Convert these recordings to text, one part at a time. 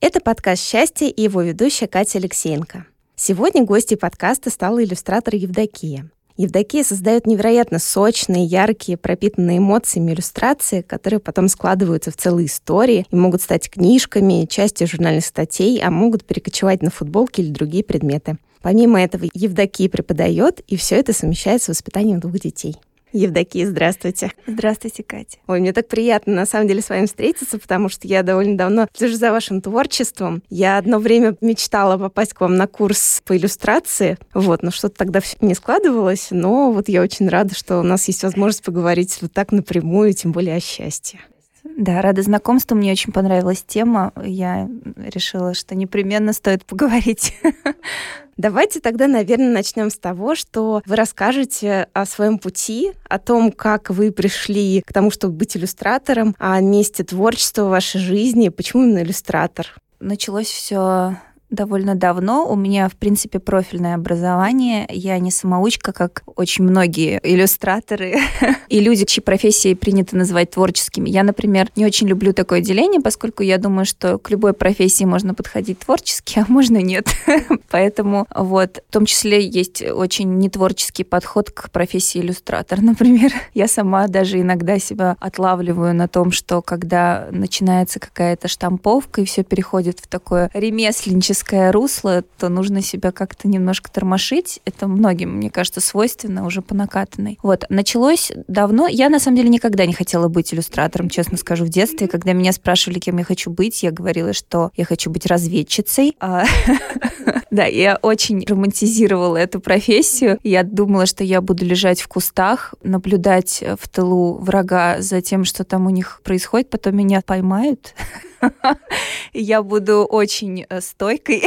Это подкаст «Счастье» и его ведущая Катя Алексеенко. Сегодня гостью подкаста стала иллюстратор Евдокия. Евдокия создает невероятно сочные, яркие, пропитанные эмоциями иллюстрации, которые потом складываются в целые истории и могут стать книжками, частью журнальных статей, а могут перекочевать на футболки или другие предметы. Помимо этого, Евдокия преподает, и все это совмещает с воспитанием двух детей. Евдокия, здравствуйте. Здравствуйте, Катя. Ой, мне так приятно, на самом деле, с вами встретиться, потому что я довольно давно слежу за вашим творчеством. Я одно время мечтала попасть к вам на курс по иллюстрации, вот, но что-то тогда все не складывалось, но вот я очень рада, что у нас есть возможность поговорить вот так напрямую, тем более о счастье. Да, рада знакомству. Мне очень понравилась тема. Я решила, что непременно стоит поговорить. Давайте тогда, наверное, начнем с того, что вы расскажете о своем пути, о том, как вы пришли к тому, чтобы быть иллюстратором, о месте творчества в вашей жизни, почему именно иллюстратор. Началось все довольно давно. У меня, в принципе, профильное образование. Я не самоучка, как очень многие иллюстраторы и люди, чьи профессии принято называть творческими. Я, например, не очень люблю такое деление, поскольку я думаю, что к любой профессии можно подходить творчески, а можно нет. Поэтому вот, в том числе есть очень нетворческий подход к профессии иллюстратор. Например, я сама даже иногда себя отлавливаю на том, что когда начинается какая-то штамповка и все переходит в такое ремесленничество, творческое русло, то нужно себя как-то немножко тормошить. Это многим, мне кажется, свойственно уже по накатанной. Вот, началось давно. Я, на самом деле, никогда не хотела быть иллюстратором, честно скажу, в детстве. Когда меня спрашивали, кем я хочу быть, я говорила, что я хочу быть разведчицей. А, да, я очень романтизировала эту профессию. Я думала, что я буду лежать в кустах, наблюдать в тылу врага за тем, что там у них происходит, потом меня поймают я буду очень э, стойкой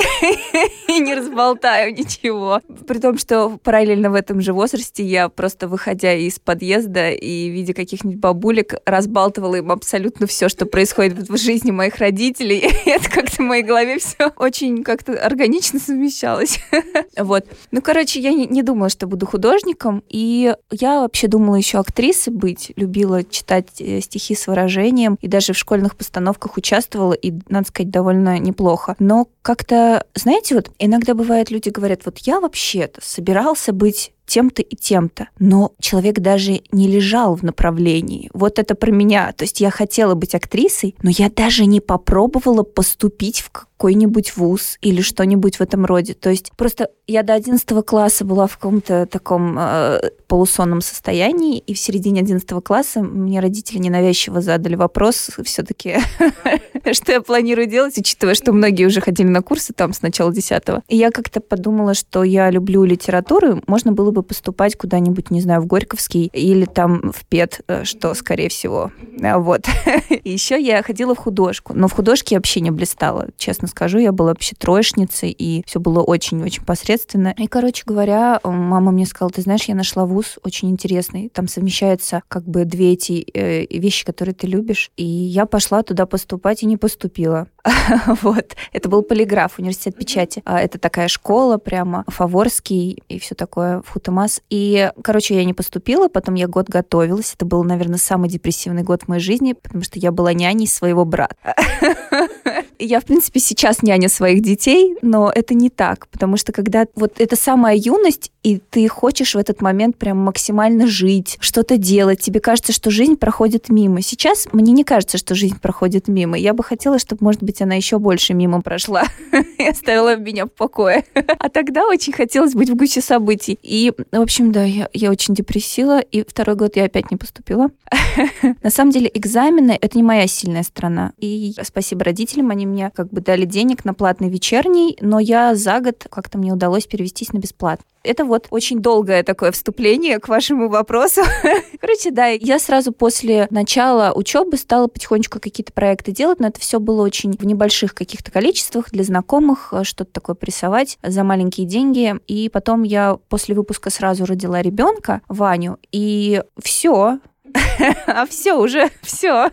и не разболтаю ничего. При том, что параллельно в этом же возрасте я просто выходя из подъезда и видя каких-нибудь бабулек, разбалтывала им абсолютно все, что происходит в жизни моих родителей. И это как-то в моей голове все очень как-то органично совмещалось. вот. Ну, короче, я не, думала, что буду художником, и я вообще думала еще актрисой быть, любила читать э, стихи с выражением, и даже в школьных постановках участвовала и, надо сказать, довольно неплохо. Но как-то, знаете, вот иногда бывает, люди говорят, вот я вообще-то собирался быть тем-то и тем-то. Но человек даже не лежал в направлении. Вот это про меня. То есть я хотела быть актрисой, но я даже не попробовала поступить в какой-нибудь вуз или что-нибудь в этом роде. То есть просто я до 11 класса была в каком-то таком э, полусонном состоянии, и в середине 11 класса мне родители ненавязчиво задали вопрос все-таки, что я планирую делать, учитывая, что многие уже ходили на курсы там с начала 10 И я как-то подумала, что я люблю литературу, можно было бы поступать куда-нибудь, не знаю, в Горьковский или там в ПЕТ, э, что, скорее всего. А вот. Еще я ходила в художку, но в художке я вообще не блистала, честно скажу, я была вообще троечницей, и все было очень-очень посредственно. И, короче говоря, мама мне сказала, ты знаешь, я нашла вуз очень интересный, там совмещаются как бы две эти э, вещи, которые ты любишь, и я пошла туда поступать и не поступила. вот. Это был полиграф, университет печати. А это такая школа прямо, Фаворский и все такое в Хутамас. И, короче, я не поступила, потом я год готовилась. Это был, наверное, самый депрессивный год в моей жизни, потому что я была няней своего брата. я, в принципе, сейчас няня своих детей, но это не так, потому что когда вот это самая юность, и ты хочешь в этот момент прям максимально жить, что-то делать, тебе кажется, что жизнь проходит мимо. Сейчас мне не кажется, что жизнь проходит мимо. Я бы хотела, чтобы, может быть, она еще больше мимо прошла и оставила меня в покое. А тогда очень хотелось быть в гуще событий. И, в общем, да, я, я очень депрессила, и второй год я опять не поступила. На самом деле экзамены — это не моя сильная сторона. И спасибо родителям, они мне как бы дали денег на платный вечерний, но я за год как-то мне удалось перевестись на бесплатно. Это вот очень долгое такое вступление к вашему вопросу. Короче, да, я сразу после начала учебы стала потихонечку какие-то проекты делать, но это все было очень в небольших каких-то количествах для знакомых, э, что-то такое прессовать за маленькие деньги. И потом я после выпуска сразу родила ребенка, Ваню, и все, а все уже, все.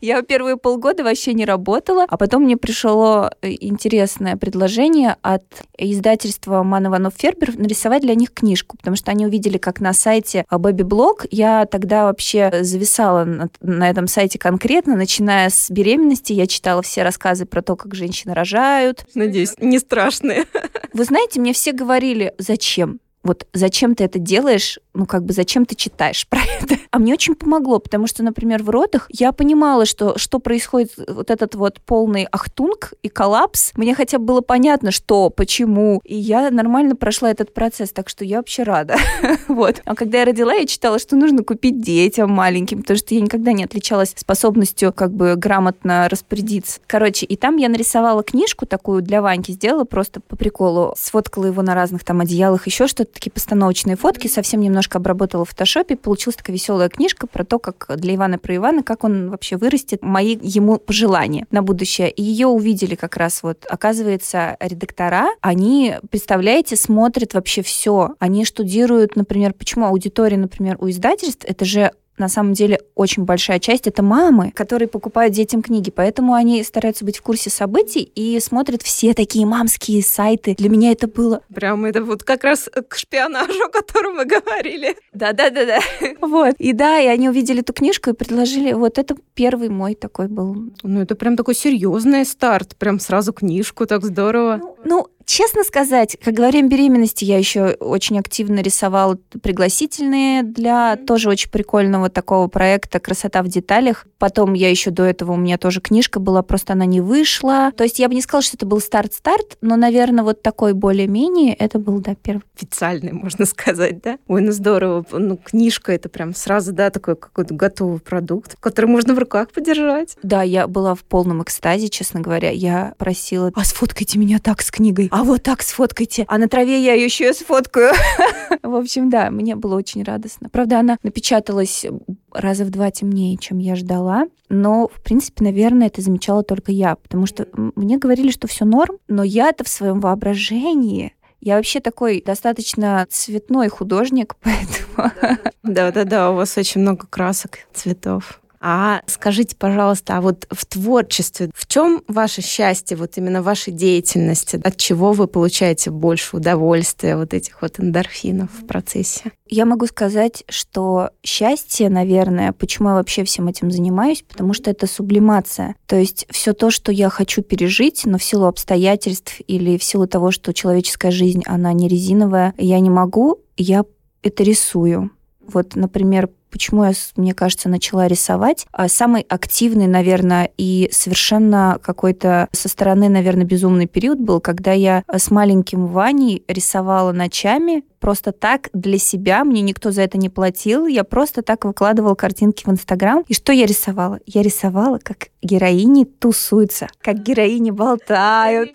Я первые полгода вообще не работала, а потом мне пришло э, интересное предложение от издательства Ман Иванов Фербер нарисовать для них книжку, потому что они увидели, как на сайте Бэби Блог я тогда вообще зависала на, на этом сайте конкретно, начиная с беременности, я читала все рассказы про то, как женщины рожают. Надеюсь, не страшные. Вы знаете, мне все говорили, зачем? Вот зачем ты это делаешь, ну, как бы зачем ты читаешь про это? А мне очень помогло, потому что, например, в родах я понимала, что, что происходит вот этот вот полный ахтунг и коллапс. Мне хотя бы было понятно, что, почему. И я нормально прошла этот процесс, так что я вообще рада. вот. А когда я родила, я читала, что нужно купить детям маленьким, потому что я никогда не отличалась способностью как бы грамотно распорядиться. Короче, и там я нарисовала книжку такую для Ваньки, сделала просто по приколу, сфоткала его на разных там одеялах, еще что-то, такие постановочные фотки, совсем немножко обработала в фотошопе, получилась такая веселая книжка про то, как для Ивана про Ивана, как он вообще вырастет, мои ему пожелания на будущее. И ее увидели как раз вот, оказывается, редактора, они, представляете, смотрят вообще все. Они штудируют, например, почему аудитория, например, у издательств, это же на самом деле очень большая часть это мамы, которые покупают детям книги, поэтому они стараются быть в курсе событий и смотрят все такие мамские сайты. Для меня это было... Прям это вот как раз к шпионажу, о котором мы говорили. Да-да-да-да. Вот. И да, и они увидели эту книжку и предложили, вот это первый мой такой был. Ну, это прям такой серьезный старт, прям сразу книжку, так здорово. Ну, ну Честно сказать, как говорим беременности, я еще очень активно рисовала пригласительные для тоже очень прикольного такого проекта «Красота в деталях». Потом я еще до этого, у меня тоже книжка была, просто она не вышла. То есть я бы не сказала, что это был старт-старт, но, наверное, вот такой более-менее это был, да, первый. Официальный, можно сказать, да? Ой, ну здорово. Ну, книжка — это прям сразу, да, такой какой-то готовый продукт, который можно в руках подержать. Да, я была в полном экстазе, честно говоря. Я просила, а сфоткайте меня так с книгой а вот так сфоткайте, а на траве я ее еще и сфоткаю. В общем, да, мне было очень радостно. Правда, она напечаталась раза в два темнее, чем я ждала. Но, в принципе, наверное, это замечала только я, потому что мне говорили, что все норм, но я-то в своем воображении я вообще такой достаточно цветной художник, поэтому... Да-да-да, у вас очень много красок, цветов. А скажите, пожалуйста, а вот в творчестве, в чем ваше счастье, вот именно вашей деятельности? От чего вы получаете больше удовольствия, вот этих вот эндорфинов в процессе? Я могу сказать, что счастье, наверное, почему я вообще всем этим занимаюсь, потому что это сублимация. То есть все то, что я хочу пережить, но в силу обстоятельств или в силу того, что человеческая жизнь, она не резиновая, я не могу, я это рисую. Вот, например, почему я, мне кажется, начала рисовать. А самый активный, наверное, и совершенно какой-то со стороны, наверное, безумный период был, когда я с маленьким Ваней рисовала ночами, просто так для себя, мне никто за это не платил, я просто так выкладывала картинки в Инстаграм. И что я рисовала? Я рисовала, как героини тусуются, как героини болтают.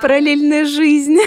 Параллельная жизнь.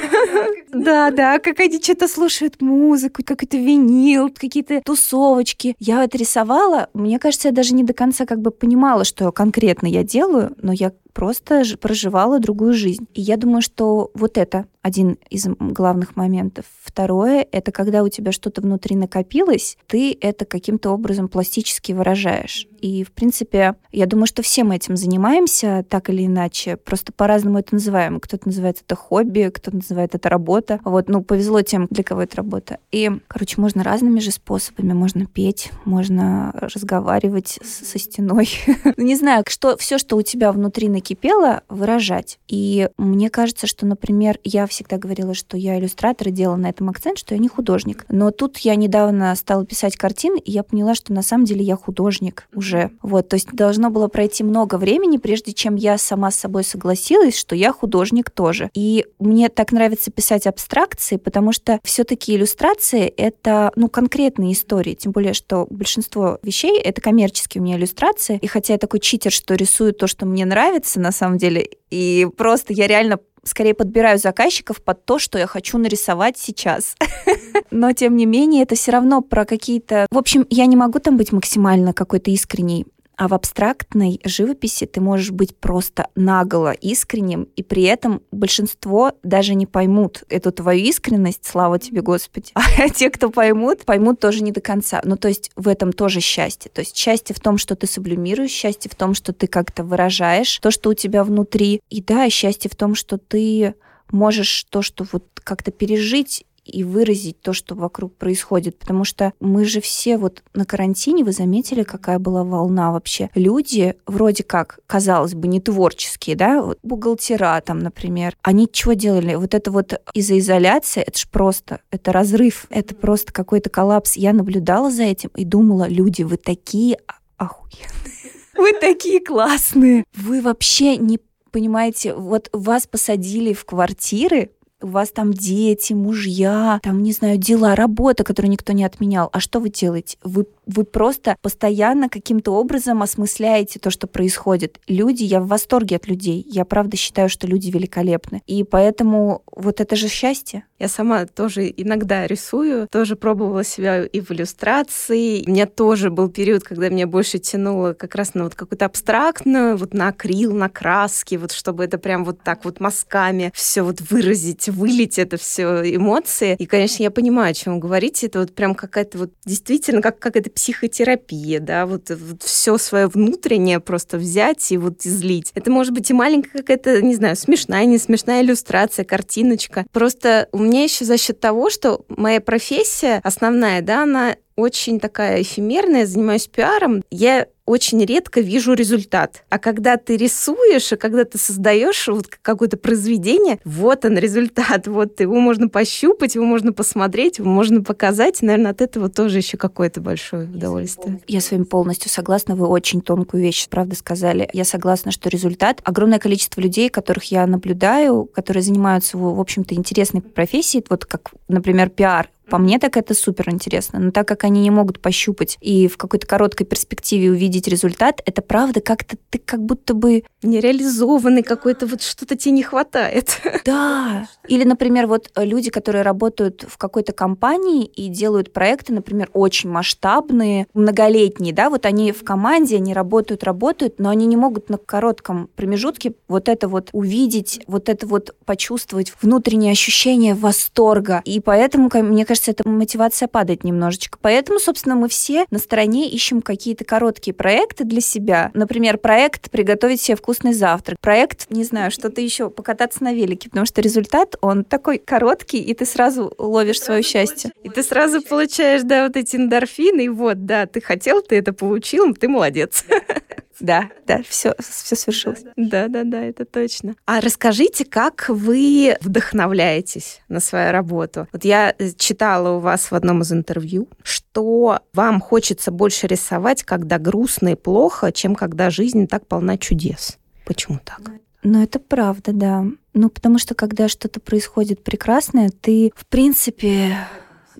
Да, да, как они что-то слушают музыку, как это винил, какие-то тусовочки. Я это рисовала, мне кажется, я даже не до конца как бы понимала, что конкретно я делаю, но я просто проживала другую жизнь. И я думаю, что вот это один из главных моментов. Второе — это когда у тебя что-то внутри накопилось, ты это каким-то образом пластически выражаешь. И, в принципе, я думаю, что все мы этим занимаемся так или иначе, просто по-разному это называем. Кто-то называет это хобби, кто-то называет это работа. Вот, ну, повезло тем, для кого это работа. И, короче, можно разными же способами. Можно петь, можно разговаривать со стеной. Не знаю, что все, что у тебя внутри накипело, выражать. И мне кажется, что, например, я всегда говорила, что я иллюстратор и делала на этом акцент, что я не художник. Но тут я недавно стала писать картины, и я поняла, что на самом деле я художник уже. Вот, то есть должно было пройти много времени, прежде чем я сама с собой согласилась, что я художник тоже. И мне так нравится писать абстракции, потому что все-таки иллюстрации — это, ну, конкретные истории, тем более, что большинство вещей — это коммерческие у меня иллюстрации, и хотя я такой читер, что рисую то, что мне нравится, нравится на самом деле. И просто я реально скорее подбираю заказчиков под то, что я хочу нарисовать сейчас. Но, тем не менее, это все равно про какие-то... В общем, я не могу там быть максимально какой-то искренней. А в абстрактной живописи ты можешь быть просто наголо искренним, и при этом большинство даже не поймут эту твою искренность, слава тебе, Господи. А те, кто поймут, поймут тоже не до конца. Ну, то есть в этом тоже счастье. То есть счастье в том, что ты сублимируешь, счастье в том, что ты как-то выражаешь то, что у тебя внутри. И да, счастье в том, что ты можешь то, что вот как-то пережить и выразить то, что вокруг происходит. Потому что мы же все вот на карантине, вы заметили, какая была волна вообще. Люди вроде как, казалось бы, не творческие, да, вот бухгалтера там, например, они что делали? Вот это вот из-за изоляции, это ж просто, это разрыв, это просто какой-то коллапс. Я наблюдала за этим и думала, люди, вы такие охуенные. Вы такие классные. Вы вообще не понимаете, вот вас посадили в квартиры, у вас там дети, мужья, там, не знаю, дела, работа, которую никто не отменял. А что вы делаете? Вы, вы просто постоянно каким-то образом осмысляете то, что происходит. Люди, я в восторге от людей. Я правда считаю, что люди великолепны. И поэтому вот это же счастье. Я сама тоже иногда рисую, тоже пробовала себя и в иллюстрации. У меня тоже был период, когда меня больше тянуло как раз на вот какую-то абстрактную, вот на акрил, на краски, вот чтобы это прям вот так вот мазками все вот выразить вылить это все эмоции. И, конечно, я понимаю, о чем вы говорите. Это вот прям какая-то вот действительно как какая-то психотерапия, да, вот, вот все свое внутреннее просто взять и вот излить. Это может быть и маленькая какая-то, не знаю, смешная, не смешная иллюстрация, картиночка. Просто у меня еще за счет того, что моя профессия основная, да, она очень такая эфемерная, занимаюсь пиаром. Я очень редко вижу результат. А когда ты рисуешь, и когда ты создаешь вот какое-то произведение, вот он результат, вот его можно пощупать, его можно посмотреть, его можно показать. И, наверное, от этого тоже еще какое-то большое удовольствие. Я с вами полностью согласна. Вы очень тонкую вещь, правда, сказали. Я согласна, что результат. Огромное количество людей, которых я наблюдаю, которые занимаются, в общем-то, интересной профессией, вот как, например, пиар, по мне так это супер интересно. Но так как они не могут пощупать и в какой-то короткой перспективе увидеть результат, это правда как-то ты как будто бы... Нереализованный какой-то, вот что-то тебе не хватает. Да. Или, например, вот люди, которые работают в какой-то компании и делают проекты, например, очень масштабные, многолетние, да, вот они в команде, они работают, работают, но они не могут на коротком промежутке вот это вот увидеть, вот это вот почувствовать внутреннее ощущение восторга. И поэтому, мне кажется, кажется, эта мотивация падает немножечко. Поэтому, собственно, мы все на стороне ищем какие-то короткие проекты для себя. Например, проект «Приготовить себе вкусный завтрак». Проект, не знаю, что-то еще, покататься на велике, потому что результат, он такой короткий, и ты сразу ловишь свое счастье. И ты сразу получаешь, да, вот эти эндорфины, и вот, да, ты хотел, ты это получил, ты молодец. Да, да, все, все свершилось. Да, да, да, это точно. А расскажите, как вы вдохновляетесь на свою работу? Вот я э, читала у вас в одном из интервью, что вам хочется больше рисовать, когда грустно и плохо, чем когда жизнь так полна чудес. Почему так? Ну, это правда, да. Ну, потому что когда что-то происходит прекрасное, ты, в принципе,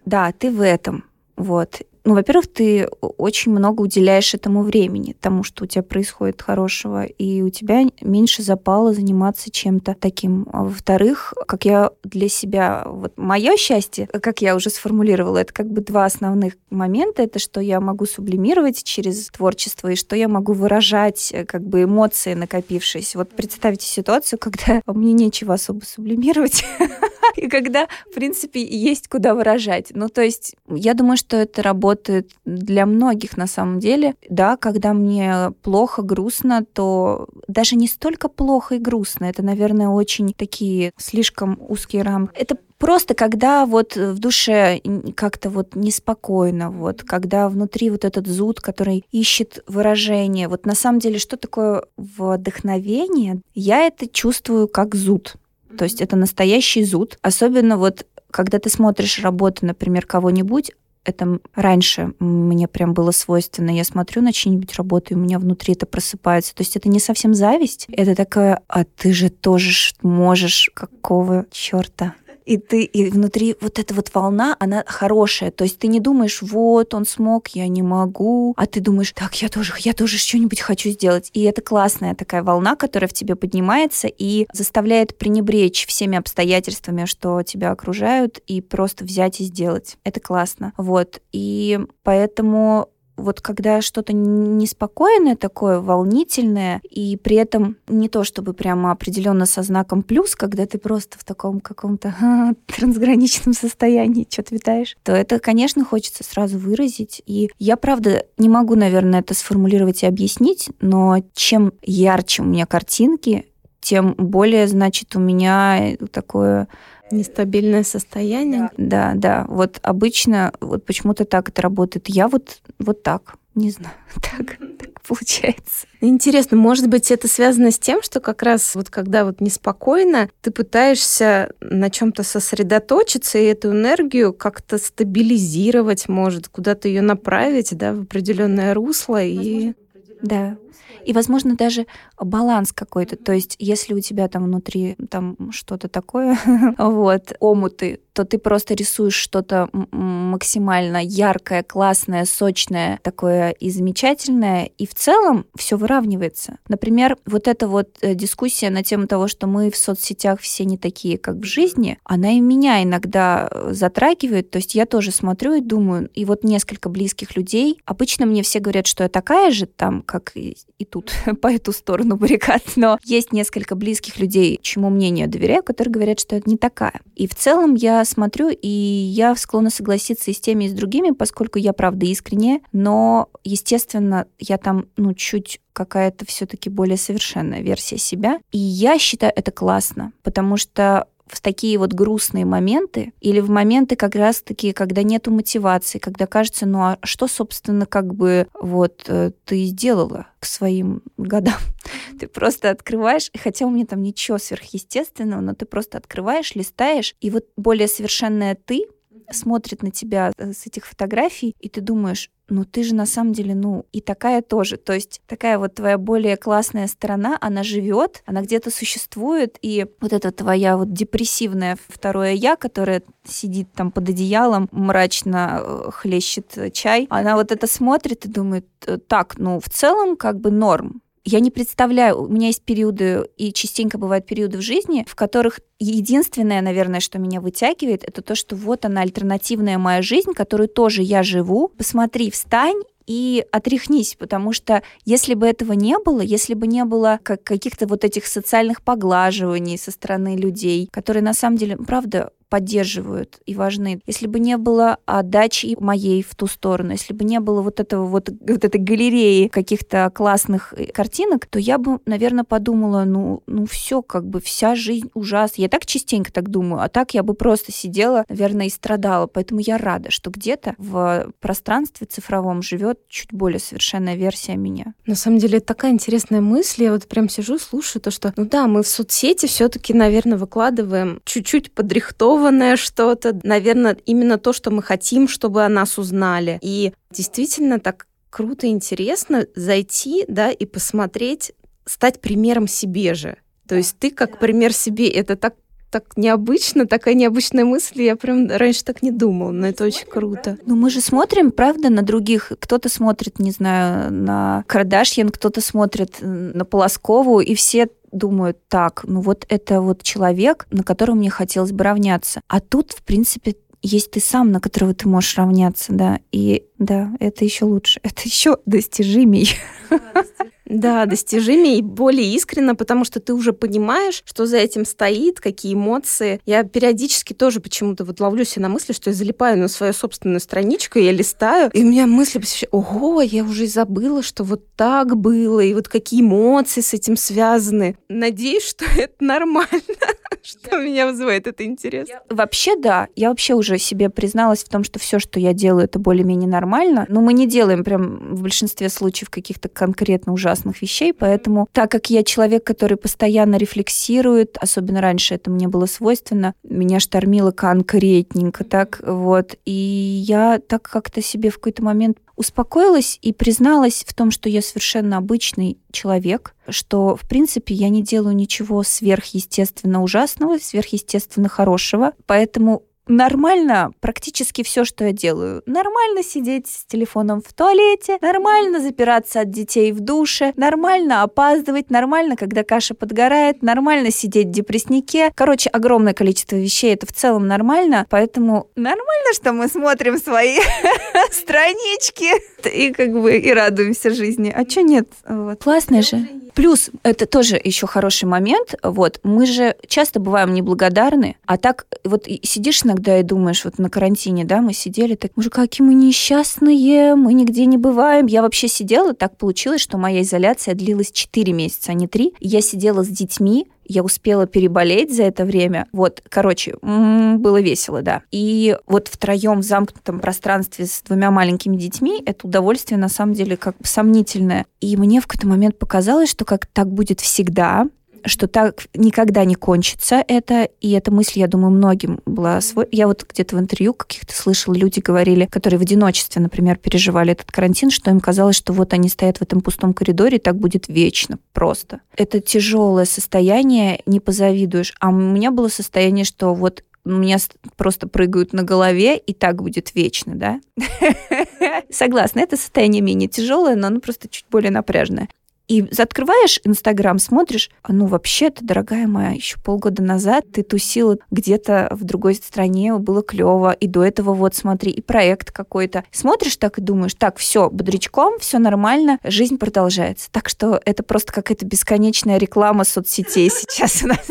да, ты в этом. Вот. Ну, во-первых, ты очень много уделяешь этому времени, тому, что у тебя происходит хорошего, и у тебя меньше запала заниматься чем-то таким. А во-вторых, как я для себя, вот мое счастье, как я уже сформулировала, это как бы два основных момента. Это что я могу сублимировать через творчество, и что я могу выражать э, как бы эмоции накопившиеся. Вот представьте ситуацию, когда мне нечего особо сублимировать, и когда, в принципе, есть куда выражать. Ну, то есть, я думаю, что это работает для многих на самом деле. Да, когда мне плохо, грустно, то даже не столько плохо и грустно, это, наверное, очень такие слишком узкие рамки. Это просто когда вот в душе как-то вот неспокойно, вот когда внутри вот этот зуд, который ищет выражение. Вот на самом деле, что такое вдохновение? Я это чувствую как зуд. То есть это настоящий зуд. Особенно вот, когда ты смотришь работы, например, кого-нибудь, это раньше мне прям было свойственно. Я смотрю на чьи-нибудь работы, и у меня внутри это просыпается. То есть это не совсем зависть, это такое, а ты же тоже можешь, какого черта? И ты, и внутри вот эта вот волна, она хорошая. То есть ты не думаешь, вот, он смог, я не могу. А ты думаешь, так, я тоже, я тоже что-нибудь хочу сделать. И это классная такая волна, которая в тебе поднимается и заставляет пренебречь всеми обстоятельствами, что тебя окружают, и просто взять и сделать. Это классно. Вот. И поэтому вот когда что-то неспокойное такое, волнительное, и при этом не то чтобы прямо определенно со знаком плюс, когда ты просто в таком каком-то трансграничном состоянии что-то витаешь, то это, конечно, хочется сразу выразить. И я, правда, не могу, наверное, это сформулировать и объяснить, но чем ярче у меня картинки, тем более, значит, у меня такое Нестабильное состояние. Да, да. Вот обычно вот почему-то так это работает. Я вот, вот так. Не знаю, так, так получается. Интересно, может быть, это связано с тем, что как раз вот когда вот неспокойно, ты пытаешься на чем-то сосредоточиться и эту энергию как-то стабилизировать, может, куда-то ее направить, да, в определенное русло и да. И, возможно, даже баланс какой-то. То есть, если у тебя там внутри там что-то такое, вот, омуты, то ты просто рисуешь что-то максимально яркое, классное, сочное, такое и замечательное, и в целом все выравнивается. Например, вот эта вот э, дискуссия на тему того, что мы в соцсетях все не такие, как в жизни, она и меня иногда э, затрагивает. То есть я тоже смотрю и думаю, и вот несколько близких людей, обычно мне все говорят, что я такая же там, как и, тут, по эту сторону баррикад, но есть несколько близких людей, чему мнению доверяю, которые говорят, что это не такая. И в целом я смотрю, и я склонна согласиться и с теми, и с другими, поскольку я, правда, искренне, но, естественно, я там, ну, чуть какая-то все-таки более совершенная версия себя. И я считаю это классно, потому что в такие вот грустные моменты или в моменты как раз таки, когда нету мотивации, когда кажется, ну а что, собственно, как бы вот э, ты сделала к своим годам? Ты просто открываешь, хотя у меня там ничего сверхъестественного, но ты просто открываешь, листаешь, и вот более совершенная ты смотрит на тебя э, с этих фотографий, и ты думаешь, ну ты же на самом деле, ну и такая тоже. То есть такая вот твоя более классная сторона, она живет, она где-то существует, и вот эта твоя вот депрессивная второе я, которая сидит там под одеялом, мрачно э, хлещет чай, она вот это смотрит и думает, «Э, так, ну в целом как бы норм, я не представляю, у меня есть периоды, и частенько бывают периоды в жизни, в которых единственное, наверное, что меня вытягивает, это то, что вот она, альтернативная моя жизнь, которую тоже я живу. Посмотри, встань и отряхнись, потому что если бы этого не было, если бы не было как каких-то вот этих социальных поглаживаний со стороны людей, которые на самом деле, правда, поддерживают и важны. Если бы не было отдачи моей в ту сторону, если бы не было вот этого вот, вот этой галереи каких-то классных э, картинок, то я бы, наверное, подумала, ну, ну все, как бы вся жизнь ужасна. Я так частенько так думаю, а так я бы просто сидела, наверное, и страдала. Поэтому я рада, что где-то в пространстве цифровом живет чуть более совершенная версия меня. На самом деле, это такая интересная мысль. Я вот прям сижу, слушаю то, что, ну да, мы в соцсети все-таки, наверное, выкладываем чуть-чуть подрихтованно рискованное что-то, наверное, именно то, что мы хотим, чтобы о нас узнали. И действительно так круто и интересно зайти, да, и посмотреть, стать примером себе же. То есть ты как пример себе, это так так необычно, такая необычная мысль, я прям раньше так не думала, но это очень круто. Ну мы же смотрим, правда, на других. Кто-то смотрит, не знаю, на Кардашьян, кто-то смотрит на Полоскову, и все думают, так, ну вот это вот человек, на которого мне хотелось бы равняться. А тут, в принципе, есть ты сам, на которого ты можешь равняться, да. И да, это еще лучше, это еще достижимей. Да, достижимее и более искренно, потому что ты уже понимаешь, что за этим стоит, какие эмоции. Я периодически тоже почему-то вот ловлю себя на мысли, что я залипаю на свою собственную страничку, я листаю, и у меня мысли посещают, ого, я уже и забыла, что вот так было, и вот какие эмоции с этим связаны. Надеюсь, что это нормально, что меня вызывает это интерес. Вообще, да. Я вообще уже себе призналась в том, что все, что я делаю, это более-менее нормально. Но мы не делаем прям в большинстве случаев каких-то конкретно ужасных ужасных вещей, поэтому так как я человек, который постоянно рефлексирует, особенно раньше это мне было свойственно, меня штормило конкретненько так, вот, и я так как-то себе в какой-то момент успокоилась и призналась в том, что я совершенно обычный человек, что, в принципе, я не делаю ничего сверхъестественно ужасного, сверхъестественно хорошего, поэтому нормально практически все, что я делаю. Нормально сидеть с телефоном в туалете, нормально запираться от детей в душе, нормально опаздывать, нормально, когда каша подгорает, нормально сидеть в депресснике. Короче, огромное количество вещей, это в целом нормально, поэтому нормально, что мы смотрим свои странички и как бы и радуемся жизни. А что нет? Вот. Классно же. Плюс, это тоже еще хороший момент, вот, мы же часто бываем неблагодарны, а так вот сидишь иногда и думаешь, вот на карантине, да, мы сидели, так, мы же какие мы несчастные, мы нигде не бываем. Я вообще сидела, так получилось, что моя изоляция длилась 4 месяца, а не 3. Я сидела с детьми, я успела переболеть за это время. Вот, короче, было весело, да. И вот втроем в замкнутом пространстве с двумя маленькими детьми это удовольствие на самом деле как бы сомнительное. И мне в какой-то момент показалось, что как так будет всегда, что так никогда не кончится это, и эта мысль, я думаю, многим была свой. Я вот где-то в интервью каких-то слышала, люди говорили, которые в одиночестве, например, переживали этот карантин, что им казалось, что вот они стоят в этом пустом коридоре, и так будет вечно просто. Это тяжелое состояние, не позавидуешь. А у меня было состояние, что вот у меня просто прыгают на голове, и так будет вечно, да? Согласна, это состояние менее тяжелое, но оно просто чуть более напряжное. И открываешь Инстаграм, смотришь, а ну вообще-то, дорогая моя, еще полгода назад ты тусила где-то в другой стране, было клево, и до этого вот смотри, и проект какой-то. Смотришь так и думаешь, так, все, бодрячком, все нормально, жизнь продолжается. Так что это просто какая-то бесконечная реклама соцсетей сейчас у нас.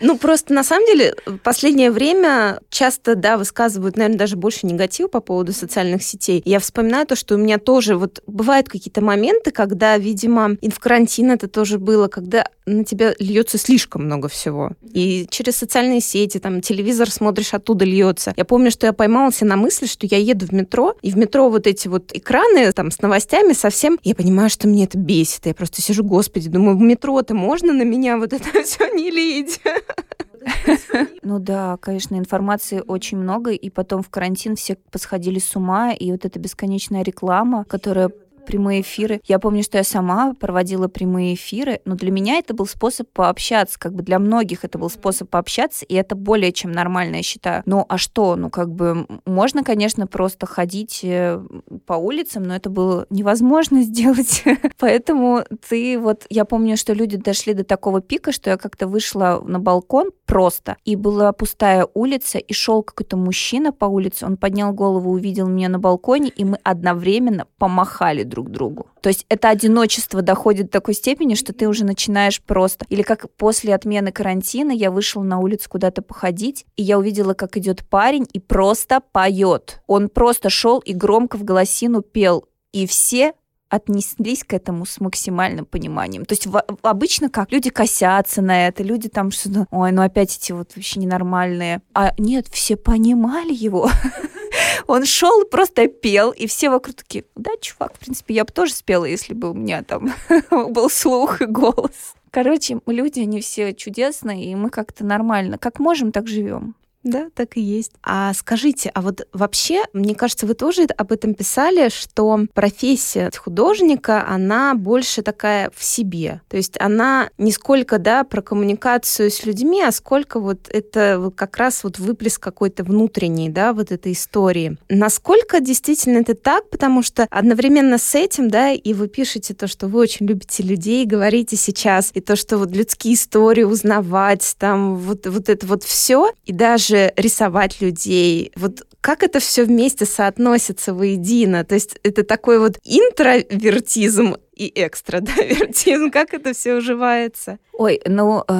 Ну, просто на самом деле в последнее время часто, да, высказывают, наверное, даже больше негатива по поводу социальных сетей. Я вспоминаю то, что у меня тоже вот бывают какие-то моменты, когда, видимо, и в карантин это тоже было, когда на тебя льется слишком много всего. И через социальные сети, там, телевизор смотришь, оттуда льется. Я помню, что я поймалась на мысли, что я еду в метро, и в метро вот эти вот экраны там с новостями совсем... Я понимаю, что мне это бесит. Я просто сижу, господи, думаю, в метро-то можно на меня вот это все не лить? Ну да, конечно, информации очень много, и потом в карантин все посходили с ума, и вот эта бесконечная реклама, которая прямые эфиры. Я помню, что я сама проводила прямые эфиры, но для меня это был способ пообщаться, как бы для многих это был способ пообщаться, и это более чем нормально, я считаю. Ну а что, ну как бы можно, конечно, просто ходить э, по улицам, но это было невозможно сделать. Поэтому ты вот, я помню, что люди дошли до такого пика, что я как-то вышла на балкон просто, и была пустая улица, и шел какой-то мужчина по улице, он поднял голову, увидел меня на балконе, и мы одновременно помахали друг друг другу. То есть это одиночество доходит до такой степени, что ты уже начинаешь просто... Или как после отмены карантина я вышла на улицу куда-то походить, и я увидела, как идет парень и просто поет. Он просто шел и громко в голосину пел. И все отнеслись к этому с максимальным пониманием. То есть в, обычно как? Люди косятся на это, люди там что-то, ой, ну опять эти вот вообще ненормальные. А нет, все понимали его. Он шел, просто пел, и все вокруг такие, да, чувак, в принципе, я бы тоже спела, если бы у меня там был слух и голос. Короче, люди, они все чудесные, и мы как-то нормально. Как можем, так живем. Да, так и есть. А скажите, а вот вообще, мне кажется, вы тоже об этом писали, что профессия художника, она больше такая в себе. То есть она не сколько, да, про коммуникацию с людьми, а сколько вот это как раз вот выплеск какой-то внутренний, да, вот этой истории. Насколько действительно это так? Потому что одновременно с этим, да, и вы пишете то, что вы очень любите людей, говорите сейчас, и то, что вот людские истории узнавать, там вот, вот это вот все, и даже же рисовать людей. Вот как это все вместе соотносится воедино? То есть это такой вот интровертизм и экстравертизм, как это все уживается? Ой, ну, э,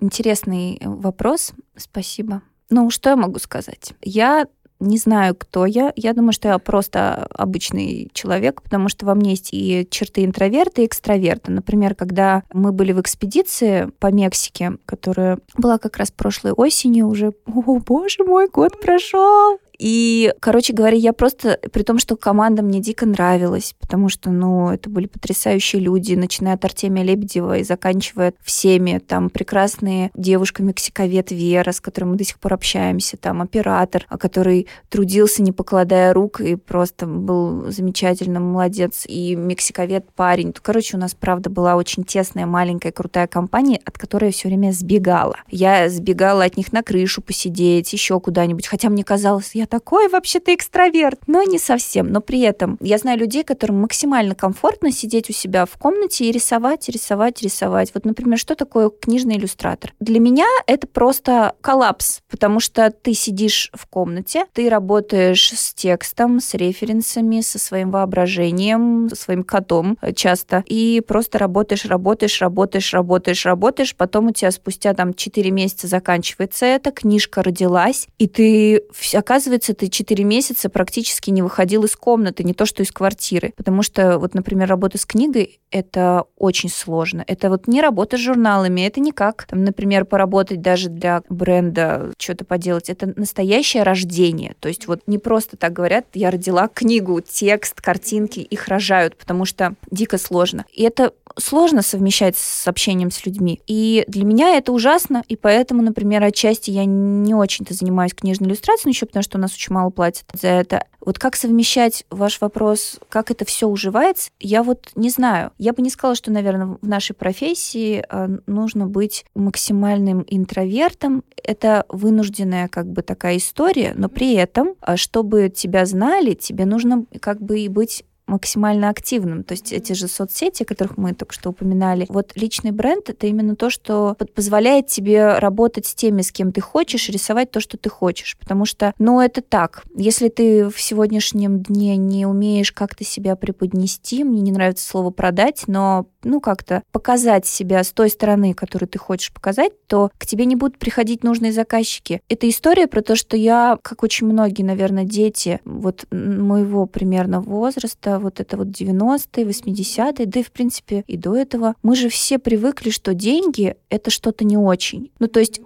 интересный вопрос, спасибо. Ну, что я могу сказать? Я не знаю, кто я. Я думаю, что я просто обычный человек, потому что во мне есть и черты интроверта, и экстраверта. Например, когда мы были в экспедиции по Мексике, которая была как раз прошлой осенью уже, о боже мой, год прошел, И, короче говоря, я просто, при том, что команда мне дико нравилась, потому что, ну, это были потрясающие люди, начиная от Артемия Лебедева и заканчивая всеми, там, прекрасные девушка-мексиковед Вера, с которой мы до сих пор общаемся, там, оператор, который трудился, не покладая рук, и просто был замечательным молодец, и мексиковед парень. Короче, у нас, правда, была очень тесная, маленькая, крутая компания, от которой я все время сбегала. Я сбегала от них на крышу посидеть, еще куда-нибудь, хотя мне казалось, я такой вообще-то экстраверт, но не совсем. Но при этом я знаю людей, которым максимально комфортно сидеть у себя в комнате и рисовать, рисовать, рисовать. Вот, например, что такое книжный иллюстратор? Для меня это просто коллапс, потому что ты сидишь в комнате, ты работаешь с текстом, с референсами, со своим воображением, со своим котом часто, и просто работаешь, работаешь, работаешь, работаешь, работаешь, потом у тебя спустя там 4 месяца заканчивается эта книжка родилась, и ты, оказывается, ты 4 месяца практически не выходил из комнаты, не то что из квартиры, потому что вот, например, работа с книгой — это очень сложно. Это вот не работа с журналами, это не как, там, например, поработать даже для бренда, что-то поделать. Это настоящее рождение. То есть вот не просто так говорят, я родила книгу, текст, картинки, их рожают, потому что дико сложно. И это сложно совмещать с общением с людьми. И для меня это ужасно, и поэтому, например, отчасти я не очень-то занимаюсь книжной иллюстрацией, еще потому что у нас очень мало платят за это. Вот как совмещать ваш вопрос, как это все уживается, я вот не знаю. Я бы не сказала, что, наверное, в нашей профессии а, нужно быть максимальным интровертом. Это вынужденная как бы такая история, но при этом, а, чтобы тебя знали, тебе нужно как бы и быть максимально активным. То есть эти же соцсети, о которых мы только что упоминали, вот личный бренд — это именно то, что позволяет тебе работать с теми, с кем ты хочешь, рисовать то, что ты хочешь. Потому что, ну, это так. Если ты в сегодняшнем дне не умеешь как-то себя преподнести, мне не нравится слово «продать», но ну, как-то показать себя с той стороны, которую ты хочешь показать, то к тебе не будут приходить нужные заказчики. Это история про то, что я, как очень многие, наверное, дети вот моего примерно возраста, вот это вот 90-е, 80-е, да и, в принципе, и до этого, мы же все привыкли, что деньги — это что-то не очень. Ну, то есть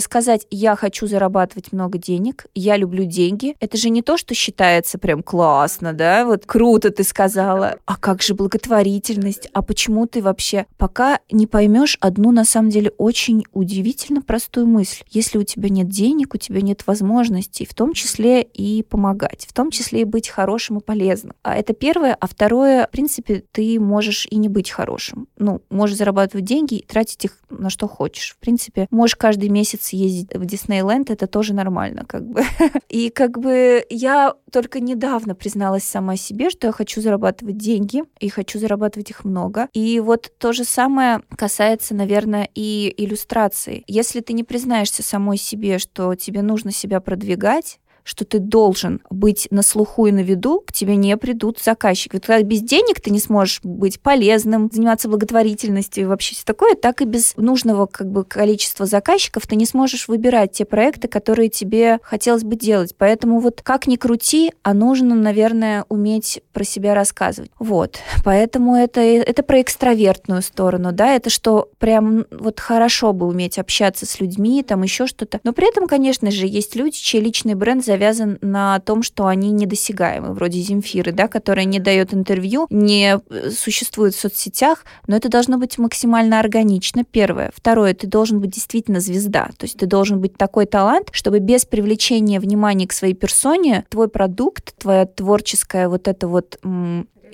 сказать «я хочу зарабатывать много денег», «я люблю деньги», это же не то, что считается прям классно, да, вот круто ты сказала, а как же благотворительность, а почему ты вообще пока не поймешь одну, на самом деле, очень удивительно простую мысль. Если у тебя нет денег, у тебя нет возможностей, в том числе и помогать, в том числе и быть хорошим и полезным. А это первое. А второе, в принципе, ты можешь и не быть хорошим. Ну, можешь зарабатывать деньги и тратить их на что хочешь. В принципе, можешь каждый месяц месяц ездить в Диснейленд, это тоже нормально, как бы. И как бы я только недавно призналась сама себе, что я хочу зарабатывать деньги, и хочу зарабатывать их много. И вот то же самое касается, наверное, и иллюстрации. Если ты не признаешься самой себе, что тебе нужно себя продвигать, что ты должен быть на слуху и на виду, к тебе не придут заказчики. Вот когда без денег ты не сможешь быть полезным, заниматься благотворительностью и вообще все такое, так и без нужного как бы количества заказчиков ты не сможешь выбирать те проекты, которые тебе хотелось бы делать. Поэтому вот как ни крути, а нужно, наверное, уметь про себя рассказывать. Вот. Поэтому это, это про экстравертную сторону, да, это что прям вот хорошо бы уметь общаться с людьми, там еще что-то. Но при этом, конечно же, есть люди, чей личный бренд завязан на том, что они недосягаемы, вроде Земфиры, да, которая не дает интервью, не э, существует в соцсетях, но это должно быть максимально органично, первое. Второе, ты должен быть действительно звезда, то есть ты должен быть такой талант, чтобы без привлечения внимания к своей персоне твой продукт, твоя творческая вот эта вот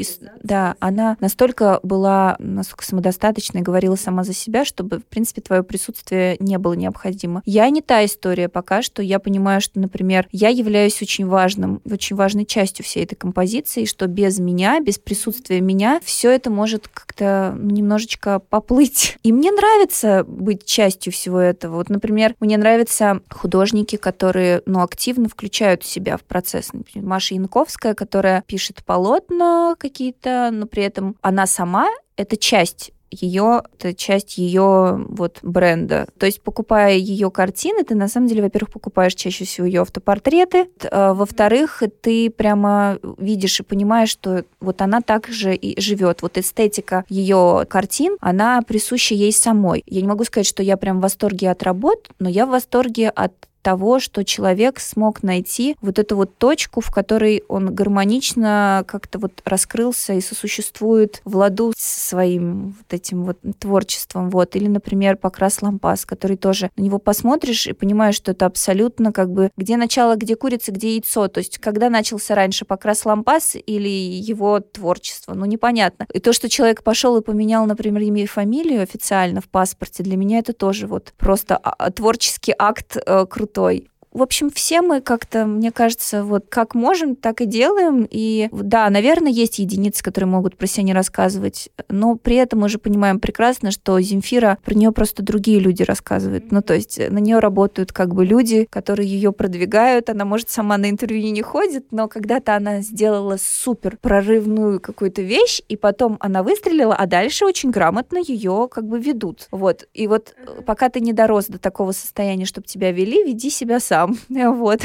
и, да, она настолько была, насколько самодостаточной, говорила сама за себя, чтобы, в принципе, твое присутствие не было необходимо. Я не та история пока что. Я понимаю, что, например, я являюсь очень важным, очень важной частью всей этой композиции, что без меня, без присутствия меня, все это может как-то немножечко поплыть. И мне нравится быть частью всего этого. Вот, например, мне нравятся художники, которые, ну, активно включают себя в процесс. Например, Маша Янковская, которая пишет полотна, какие-то, но при этом она сама это часть ее, это часть ее вот бренда. То есть, покупая ее картины, ты на самом деле, во-первых, покупаешь чаще всего ее автопортреты, а, во-вторых, ты прямо видишь и понимаешь, что вот она также и живет. Вот эстетика ее картин, она присуща ей самой. Я не могу сказать, что я прям в восторге от работ, но я в восторге от того, что человек смог найти вот эту вот точку, в которой он гармонично как-то вот раскрылся и сосуществует в ладу с своим вот этим вот творчеством. Вот. Или, например, Покрас Лампас, который тоже на него посмотришь и понимаешь, что это абсолютно как бы где начало, где курица, где яйцо. То есть когда начался раньше Покрас Лампас или его творчество, ну непонятно. И то, что человек пошел и поменял, например, имя и фамилию официально в паспорте, для меня это тоже вот просто а, а, творческий акт э, крутой. Святой. В общем, все мы как-то, мне кажется, вот как можем, так и делаем. И да, наверное, есть единицы, которые могут про себя не рассказывать, но при этом мы же понимаем прекрасно, что Земфира, про нее просто другие люди рассказывают. Ну, то есть на нее работают как бы люди, которые ее продвигают. Она, может, сама на интервью не ходит, но когда-то она сделала супер прорывную какую-то вещь, и потом она выстрелила, а дальше очень грамотно ее как бы ведут. Вот. И вот пока ты не дорос до такого состояния, чтобы тебя вели, веди себя сам там. Вот.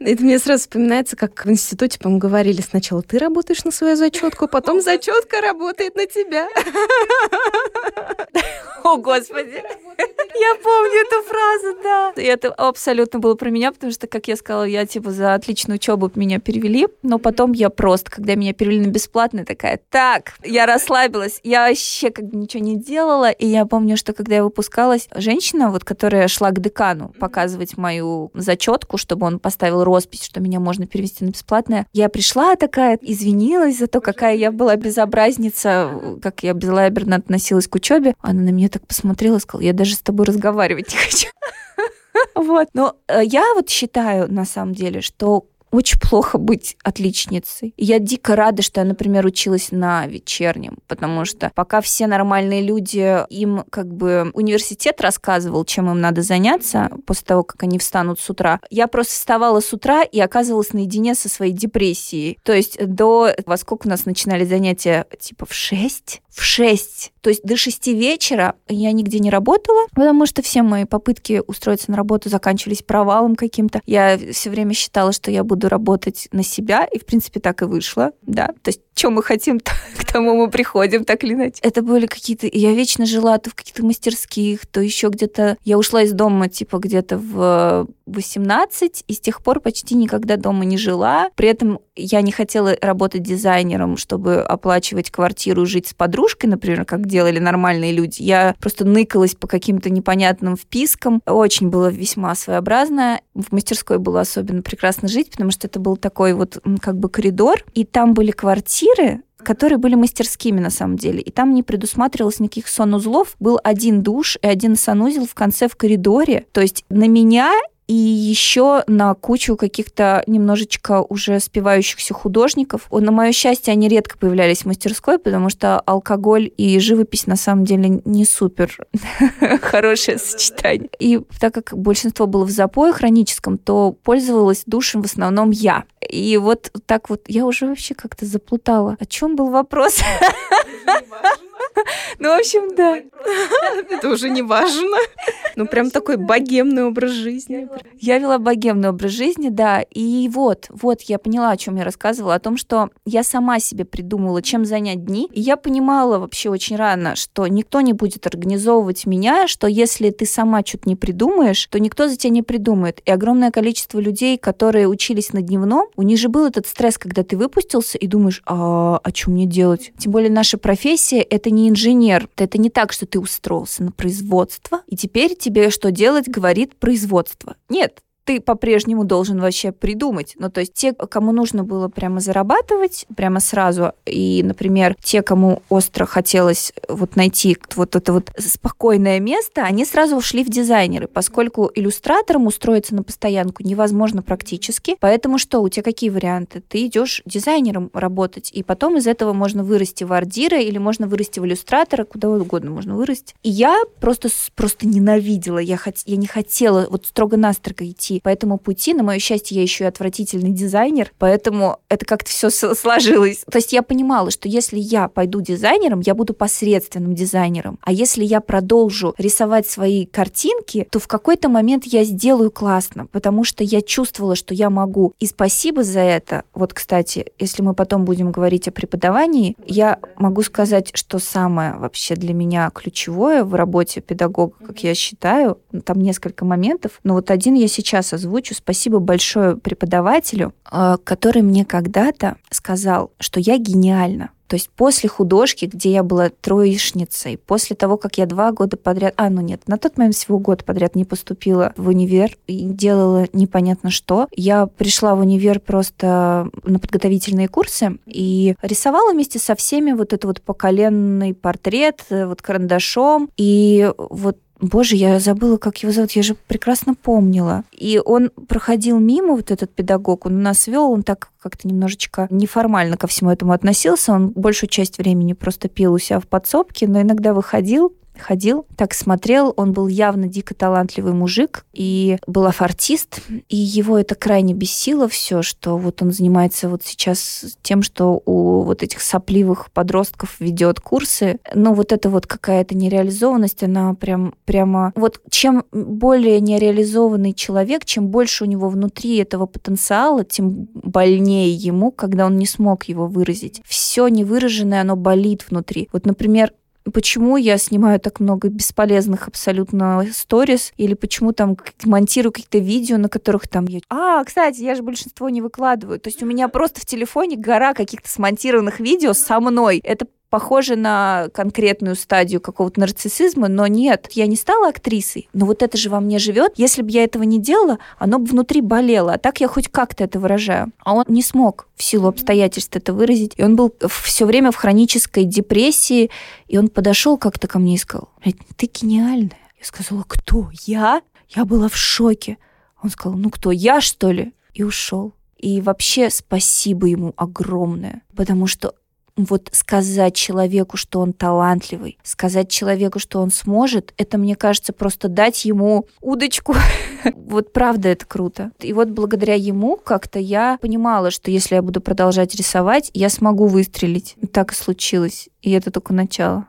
Это мне сразу вспоминается, как в институте, по-моему, говорили сначала ты работаешь на свою зачетку, потом зачетка работает на тебя. О, Господи. Я помню эту фразу, да. И это абсолютно было про меня, потому что, как я сказала, я типа за отличную учебу меня перевели, но потом я просто, когда меня перевели на бесплатный, такая, так, я расслабилась, я вообще как бы ничего не делала, и я помню, что когда я выпускалась, женщина, вот, которая шла к декану показывать мою зачетку, чтобы он поставил роспись, что меня можно перевести на бесплатное. Я пришла такая, извинилась за то, какая я была безобразница, как я безлаберно относилась к учебе. Она на меня так посмотрела сказала, я даже с тобой разговаривать не хочу. Вот. Но э, я вот считаю, на самом деле, что очень плохо быть отличницей. я дико рада, что я, например, училась на вечернем, потому что пока все нормальные люди, им как бы университет рассказывал, чем им надо заняться после того, как они встанут с утра. Я просто вставала с утра и оказывалась наедине со своей депрессией. То есть до... Во сколько у нас начинали занятия? Типа в 6? В 6. То есть до 6 вечера я нигде не работала, потому что все мои попытки устроиться на работу заканчивались провалом каким-то. Я все время считала, что я буду буду работать на себя, и, в принципе, так и вышло, да. То есть, что мы хотим, к тому мы приходим, так или иначе. Это были какие-то... Я вечно жила то в каких-то мастерских, то еще где-то... Я ушла из дома, типа, где-то в 18, и с тех пор почти никогда дома не жила. При этом я не хотела работать дизайнером, чтобы оплачивать квартиру, жить с подружкой, например, как делали нормальные люди. Я просто ныкалась по каким-то непонятным впискам. Очень было весьма своеобразно. В мастерской было особенно прекрасно жить, потому что это был такой вот как бы коридор, и там были квартиры, которые были мастерскими на самом деле. И там не предусматривалось никаких санузлов. Был один душ и один санузел в конце в коридоре. То есть на меня и еще на кучу каких-то немножечко уже спивающихся художников. На мое счастье, они редко появлялись в мастерской, потому что алкоголь и живопись на самом деле не супер хорошее сочетание. И так как большинство было в запое хроническом, то пользовалась душем в основном я. И вот так вот я уже вообще как-то заплутала. О чем был вопрос? Ну, в общем, да. Это уже не важно. Ну, прям такой богемный образ жизни. Я вела богемный образ жизни, да. И вот, вот я поняла, о чем я рассказывала, о том, что я сама себе придумала, чем занять дни. И я понимала вообще очень рано, что никто не будет организовывать меня, что если ты сама что-то не придумаешь, то никто за тебя не придумает. И огромное количество людей, которые учились на дневном, у них же был этот стресс, когда ты выпустился и думаешь, а, а что мне делать? Тем более наша профессия — это не инженер. Это не так, что ты устроился на производство, и теперь тебе что делать, говорит производство. Нет, ты по-прежнему должен вообще придумать. Ну, то есть те, кому нужно было прямо зарабатывать, прямо сразу, и, например, те, кому остро хотелось вот найти вот это вот спокойное место, они сразу ушли в дизайнеры, поскольку иллюстратором устроиться на постоянку невозможно практически. Поэтому что, у тебя какие варианты? Ты идешь дизайнером работать, и потом из этого можно вырасти в ардира или можно вырасти в иллюстратора, куда угодно можно вырасти. И я просто, просто ненавидела, я, хот... я не хотела вот строго-настрого идти по этому пути. На мое счастье, я еще и отвратительный дизайнер, поэтому это как-то все сложилось. То есть я понимала, что если я пойду дизайнером, я буду посредственным дизайнером. А если я продолжу рисовать свои картинки, то в какой-то момент я сделаю классно, потому что я чувствовала, что я могу. И спасибо за это. Вот, кстати, если мы потом будем говорить о преподавании, я могу сказать, что самое вообще для меня ключевое в работе педагога, как я считаю, там несколько моментов, но вот один я сейчас сейчас озвучу. Спасибо большое преподавателю, э, который мне когда-то сказал, что я гениальна. То есть после художки, где я была троечницей, после того, как я два года подряд... А, ну нет, на тот момент всего год подряд не поступила в универ и делала непонятно что. Я пришла в универ просто на подготовительные курсы и рисовала вместе со всеми вот этот вот поколенный портрет э, вот карандашом. И вот Боже, я забыла, как его зовут, я же прекрасно помнила. И он проходил мимо, вот этот педагог, он нас вел, он так как-то немножечко неформально ко всему этому относился. Он большую часть времени просто пил у себя в подсобке, но иногда выходил ходил, так смотрел. Он был явно дико талантливый мужик и был артист, и его это крайне бесило все, что вот он занимается вот сейчас тем, что у вот этих сопливых подростков ведет курсы. Но вот это вот какая-то нереализованность, она прям прямо... Вот чем более нереализованный человек, чем больше у него внутри этого потенциала, тем больнее ему, когда он не смог его выразить. Все невыраженное, оно болит внутри. Вот, например, почему я снимаю так много бесполезных абсолютно сторис, или почему там монтирую какие-то видео, на которых там я... А, кстати, я же большинство не выкладываю. То есть у меня просто в телефоне гора каких-то смонтированных видео со мной. Это похоже на конкретную стадию какого-то нарциссизма, но нет, я не стала актрисой, но вот это же во мне живет. Если бы я этого не делала, оно бы внутри болело, а так я хоть как-то это выражаю. А он не смог в силу обстоятельств это выразить, и он был все время в хронической депрессии, и он подошел как-то ко мне и сказал, ты гениальная. Я сказала, кто? Я? Я была в шоке. Он сказал, ну кто, я что ли? И ушел. И вообще спасибо ему огромное, потому что вот сказать человеку, что он талантливый, сказать человеку, что он сможет, это, мне кажется, просто дать ему удочку. Вот правда это круто. И вот благодаря ему как-то я понимала, что если я буду продолжать рисовать, я смогу выстрелить. Так и случилось. И это только начало.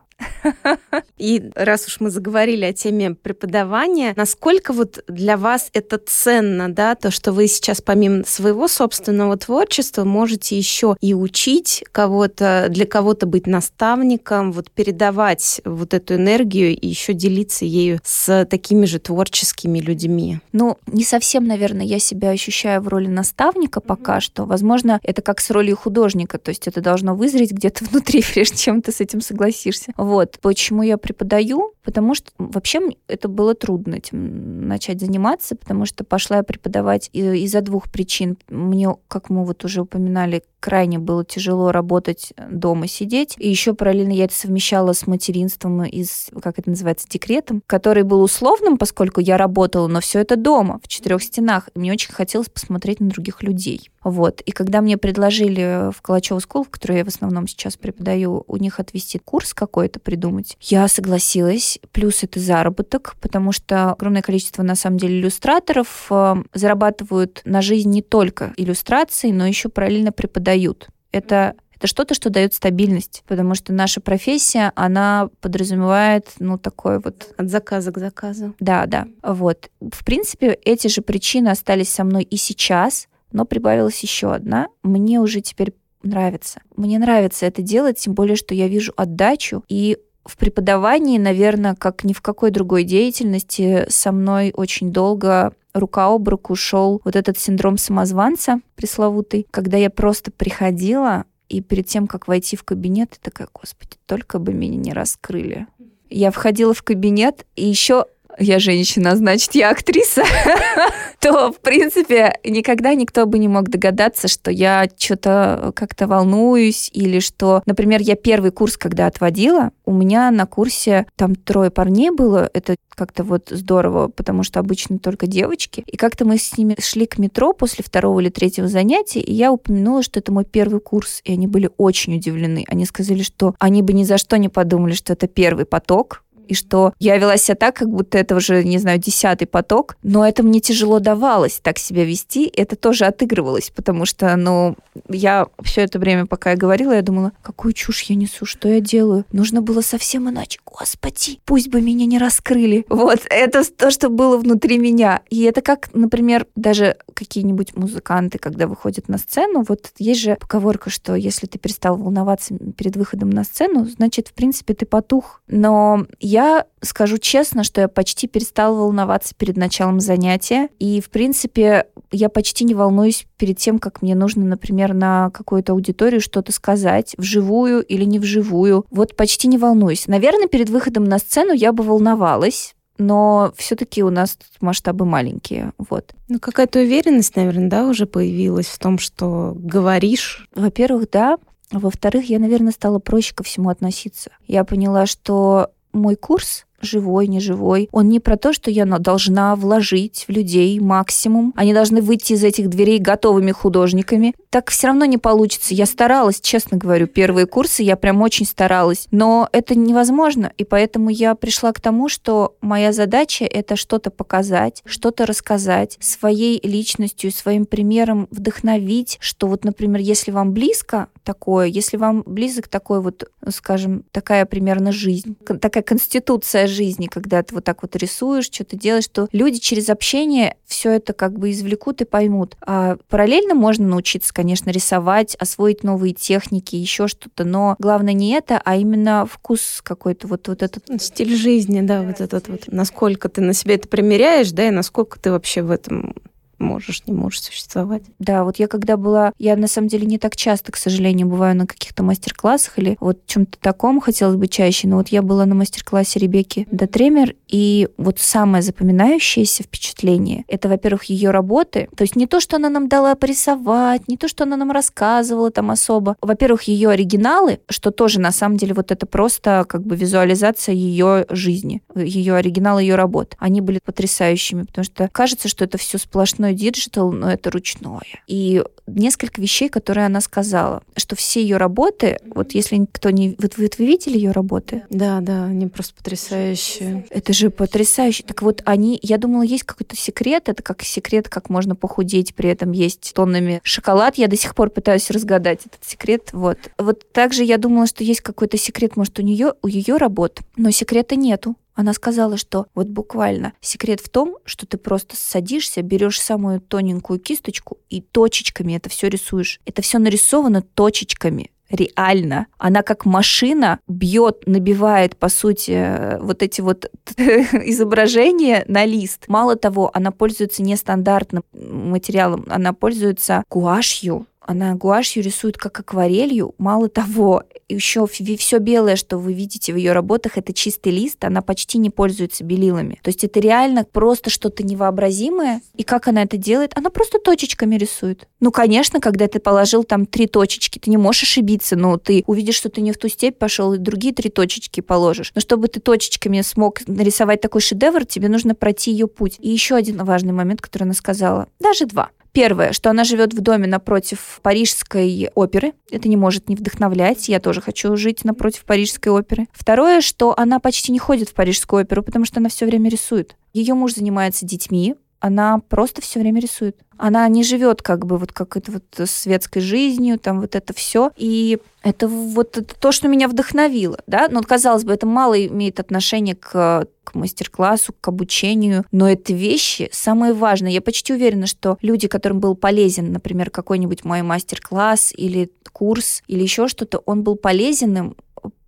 И раз уж мы заговорили о теме преподавания, насколько вот для вас это ценно, да, то, что вы сейчас помимо своего собственного творчества можете еще и учить кого-то, для кого-то быть наставником, вот передавать вот эту энергию и еще делиться ею с такими же творческими людьми? Ну, не совсем, наверное, я себя ощущаю в роли наставника пока mm-hmm. что. Возможно, это как с ролью художника, то есть это должно вызреть где-то внутри, прежде чем ты с этим согласишься. Вот. Почему я преподаю? Потому что вообще это было трудно этим начать заниматься, потому что пошла я преподавать из-за двух причин. Мне, как мы вот уже упоминали, крайне было тяжело работать дома, сидеть. И еще параллельно я это совмещала с материнством из, как это называется, декретом, который был условным, поскольку я работала, но все это дома, в четырех стенах. И мне очень хотелось посмотреть на других людей. Вот. И когда мне предложили в Калачеву School, в которой я в основном сейчас преподаю, у них отвести курс какой-то придумать, я согласилась. Плюс это заработок, потому что огромное количество, на самом деле, иллюстраторов э, зарабатывают на жизнь не только иллюстрацией, но еще параллельно преподают. Это это что-то, что дает стабильность, потому что наша профессия, она подразумевает, ну, такой вот... От заказа к заказу. Да, да. Вот. В принципе, эти же причины остались со мной и сейчас, но прибавилась еще одна. Мне уже теперь нравится. Мне нравится это делать, тем более, что я вижу отдачу и в преподавании, наверное, как ни в какой другой деятельности, со мной очень долго рука об руку шел вот этот синдром самозванца пресловутый, когда я просто приходила, и перед тем, как войти в кабинет, я такая, господи, только бы меня не раскрыли. Я входила в кабинет, и еще я женщина, значит, я актриса, то, в принципе, никогда никто бы не мог догадаться, что я что-то как-то волнуюсь, или что, например, я первый курс, когда отводила, у меня на курсе там трое парней было, это как-то вот здорово, потому что обычно только девочки, и как-то мы с ними шли к метро после второго или третьего занятия, и я упомянула, что это мой первый курс, и они были очень удивлены. Они сказали, что они бы ни за что не подумали, что это первый поток, и что я вела себя так, как будто это уже, не знаю, десятый поток, но это мне тяжело давалось так себя вести, это тоже отыгрывалось, потому что, ну, я все это время, пока я говорила, я думала, какую чушь я несу, что я делаю? Нужно было совсем иначе. Господи, пусть бы меня не раскрыли. Вот, это то, что было внутри меня. И это как, например, даже какие-нибудь музыканты, когда выходят на сцену, вот есть же поговорка, что если ты перестал волноваться перед выходом на сцену, значит, в принципе, ты потух. Но я скажу честно, что я почти перестала волноваться перед началом занятия. И, в принципе, я почти не волнуюсь перед тем, как мне нужно, например, на какую-то аудиторию что-то сказать, вживую или не вживую. Вот почти не волнуюсь. Наверное, перед выходом на сцену я бы волновалась, но все-таки у нас масштабы маленькие. Вот. Ну, какая-то уверенность, наверное, да, уже появилась в том, что говоришь. Во-первых, да. Во-вторых, я, наверное, стала проще ко всему относиться. Я поняла, что мой курс живой, неживой. Он не про то, что я должна вложить в людей максимум. Они должны выйти из этих дверей готовыми художниками. Так все равно не получится. Я старалась, честно говорю, первые курсы я прям очень старалась. Но это невозможно. И поэтому я пришла к тому, что моя задача — это что-то показать, что-то рассказать, своей личностью, своим примером вдохновить, что вот, например, если вам близко такое, если вам близок такой вот, скажем, такая примерно жизнь, такая конституция жизни, когда ты вот так вот рисуешь, что-то делаешь, что люди через общение все это как бы извлекут и поймут. А параллельно можно научиться, конечно, рисовать, освоить новые техники, еще что-то, но главное не это, а именно вкус какой-то, вот, вот этот... Стиль жизни, да, вот этот вот. Насколько ты на себе это примеряешь, да, и насколько ты вообще в этом можешь, не можешь существовать. Да, вот я когда была, я на самом деле не так часто, к сожалению, бываю на каких-то мастер-классах или вот чем-то таком хотелось бы чаще, но вот я была на мастер-классе Ребекки Дотремер, и вот самое запоминающееся впечатление, это, во-первых, ее работы, то есть не то, что она нам дала порисовать, не то, что она нам рассказывала там особо. Во-первых, ее оригиналы, что тоже на самом деле вот это просто как бы визуализация ее жизни, ее оригинал ее работ. Они были потрясающими, потому что кажется, что это все сплошное ручной digital, но это ручное. И несколько вещей, которые она сказала, что все ее работы, вот если кто не... Вот вы, вы видели ее работы? Да, да, они просто потрясающие. Это же потрясающе. Так вот, они... Я думала, есть какой-то секрет. Это как секрет, как можно похудеть, при этом есть тоннами шоколад. Я до сих пор пытаюсь разгадать этот секрет. Вот. Вот также я думала, что есть какой-то секрет, может, у нее, у ее работ, но секрета нету. Она сказала, что вот буквально секрет в том, что ты просто садишься, берешь самую тоненькую кисточку и точечками это все рисуешь. Это все нарисовано точечками реально. Она как машина бьет, набивает, по сути, вот эти вот изображения на лист. Мало того, она пользуется нестандартным материалом, она пользуется гуашью, она гуашью рисует как акварелью. Мало того, еще все белое, что вы видите в ее работах, это чистый лист, она почти не пользуется белилами. То есть это реально просто что-то невообразимое. И как она это делает? Она просто точечками рисует. Ну, конечно, когда ты положил там три точечки, ты не можешь ошибиться, но ты увидишь, что ты не в ту степь пошел, и другие три точечки положишь. Но чтобы ты точечками смог нарисовать такой шедевр, тебе нужно пройти ее путь. И еще один важный момент, который она сказала, даже два. Первое, что она живет в доме напротив Парижской оперы. Это не может не вдохновлять. Я тоже хочу жить напротив Парижской оперы. Второе, что она почти не ходит в Парижскую оперу, потому что она все время рисует. Ее муж занимается детьми, она просто все время рисует. Она не живет как бы вот как это вот светской жизнью, там вот это все. И это вот это то, что меня вдохновило, да. Но казалось бы, это мало имеет отношение к, к мастер-классу, к обучению, но это вещи самые важные. Я почти уверена, что люди, которым был полезен, например, какой-нибудь мой мастер-класс или курс или еще что-то, он был полезным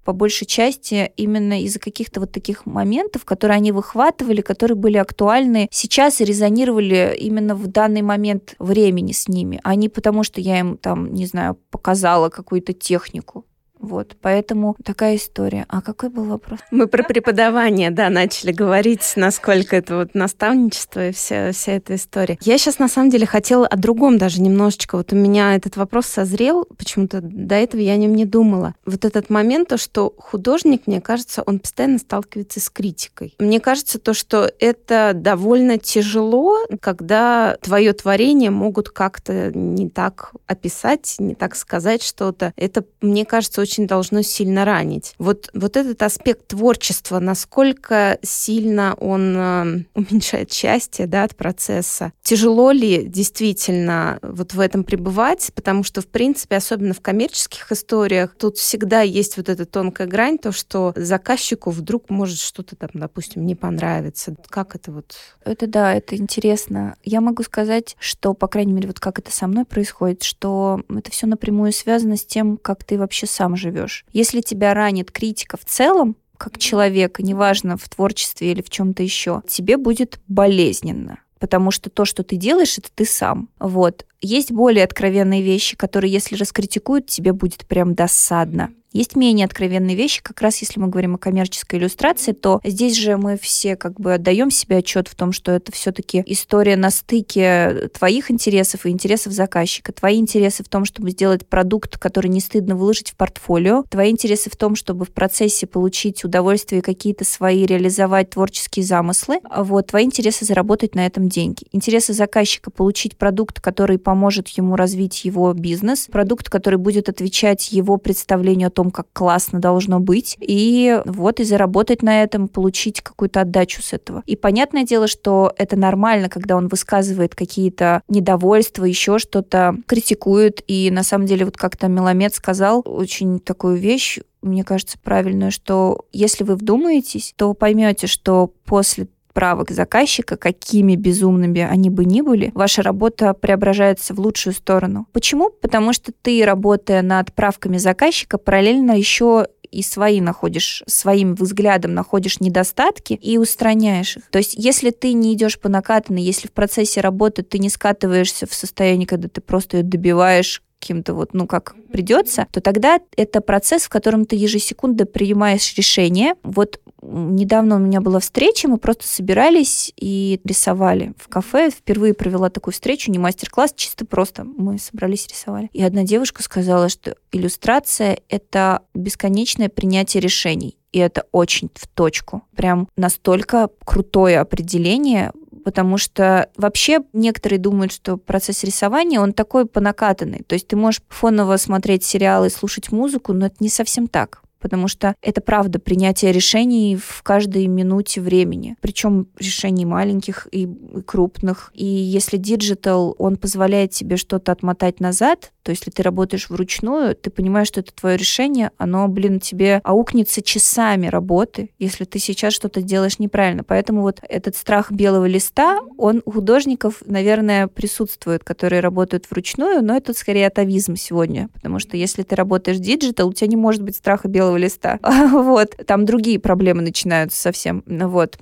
по большей части именно из-за каких-то вот таких моментов, которые они выхватывали, которые были актуальны сейчас и резонировали именно в данный момент времени с ними, а не потому, что я им там, не знаю, показала какую-то технику. Вот, поэтому такая история. А какой был вопрос? Мы про преподавание, да, начали говорить, насколько это вот наставничество и вся, вся эта история. Я сейчас, на самом деле, хотела о другом даже немножечко. Вот у меня этот вопрос созрел, почему-то до этого я о нем не думала. Вот этот момент, то, что художник, мне кажется, он постоянно сталкивается с критикой. Мне кажется, то, что это довольно тяжело, когда твое творение могут как-то не так описать, не так сказать что-то. Это, мне кажется, очень очень должно сильно ранить. Вот, вот этот аспект творчества, насколько сильно он э, уменьшает счастье да, от процесса. Тяжело ли действительно вот в этом пребывать? Потому что, в принципе, особенно в коммерческих историях, тут всегда есть вот эта тонкая грань, то, что заказчику вдруг может что-то там, допустим, не понравиться. Как это вот? Это да, это интересно. Я могу сказать, что, по крайней мере, вот как это со мной происходит, что это все напрямую связано с тем, как ты вообще сам живешь. Если тебя ранит критика в целом, как человека, неважно, в творчестве или в чем-то еще, тебе будет болезненно потому что то, что ты делаешь, это ты сам. Вот. Есть более откровенные вещи, которые, если раскритикуют, тебе будет прям досадно. Есть менее откровенные вещи, как раз если мы говорим о коммерческой иллюстрации, то здесь же мы все как бы отдаем себе отчет в том, что это все-таки история на стыке твоих интересов и интересов заказчика. Твои интересы в том, чтобы сделать продукт, который не стыдно выложить в портфолио. Твои интересы в том, чтобы в процессе получить удовольствие и какие-то свои реализовать творческие замыслы. Вот, твои интересы заработать на этом деньги. Интересы заказчика получить продукт, который поможет ему развить его бизнес, продукт, который будет отвечать его представлению о том, как классно должно быть, и вот и заработать на этом, получить какую-то отдачу с этого. И понятное дело, что это нормально, когда он высказывает какие-то недовольства, еще что-то, критикует, и на самом деле вот как-то Меломед сказал очень такую вещь, мне кажется, правильную, что если вы вдумаетесь, то поймете, что после правок заказчика, какими безумными они бы ни были, ваша работа преображается в лучшую сторону. Почему? Потому что ты, работая над правками заказчика, параллельно еще и свои находишь, своим взглядом находишь недостатки и устраняешь их. То есть, если ты не идешь по накатанной, если в процессе работы ты не скатываешься в состояние, когда ты просто ее добиваешь каким-то вот, ну, как придется, то тогда это процесс, в котором ты ежесекундно принимаешь решение. Вот недавно у меня была встреча, мы просто собирались и рисовали в кафе. Впервые провела такую встречу, не мастер-класс, чисто просто мы собрались рисовали. И одна девушка сказала, что иллюстрация — это бесконечное принятие решений. И это очень в точку. Прям настолько крутое определение, потому что вообще некоторые думают, что процесс рисования, он такой по накатанной. То есть ты можешь фоново смотреть сериалы, слушать музыку, но это не совсем так потому что это правда принятие решений в каждой минуте времени, причем решений маленьких и крупных. И если digital, он позволяет тебе что-то отмотать назад, то если ты работаешь вручную, ты понимаешь, что это твое решение, оно, блин, тебе аукнется часами работы, если ты сейчас что-то делаешь неправильно. Поэтому вот этот страх белого листа, он у художников, наверное, присутствует, которые работают вручную, но это скорее атовизм сегодня, потому что если ты работаешь digital, у тебя не может быть страха белого листа. Вот, там другие проблемы начинаются совсем. Вот.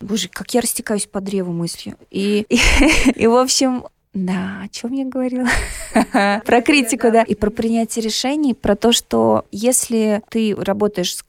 Боже, как я растекаюсь по древу мыслью. И, и, и в общем, да, о чем я говорила? про критику, да. И про принятие решений, про то, что если ты работаешь с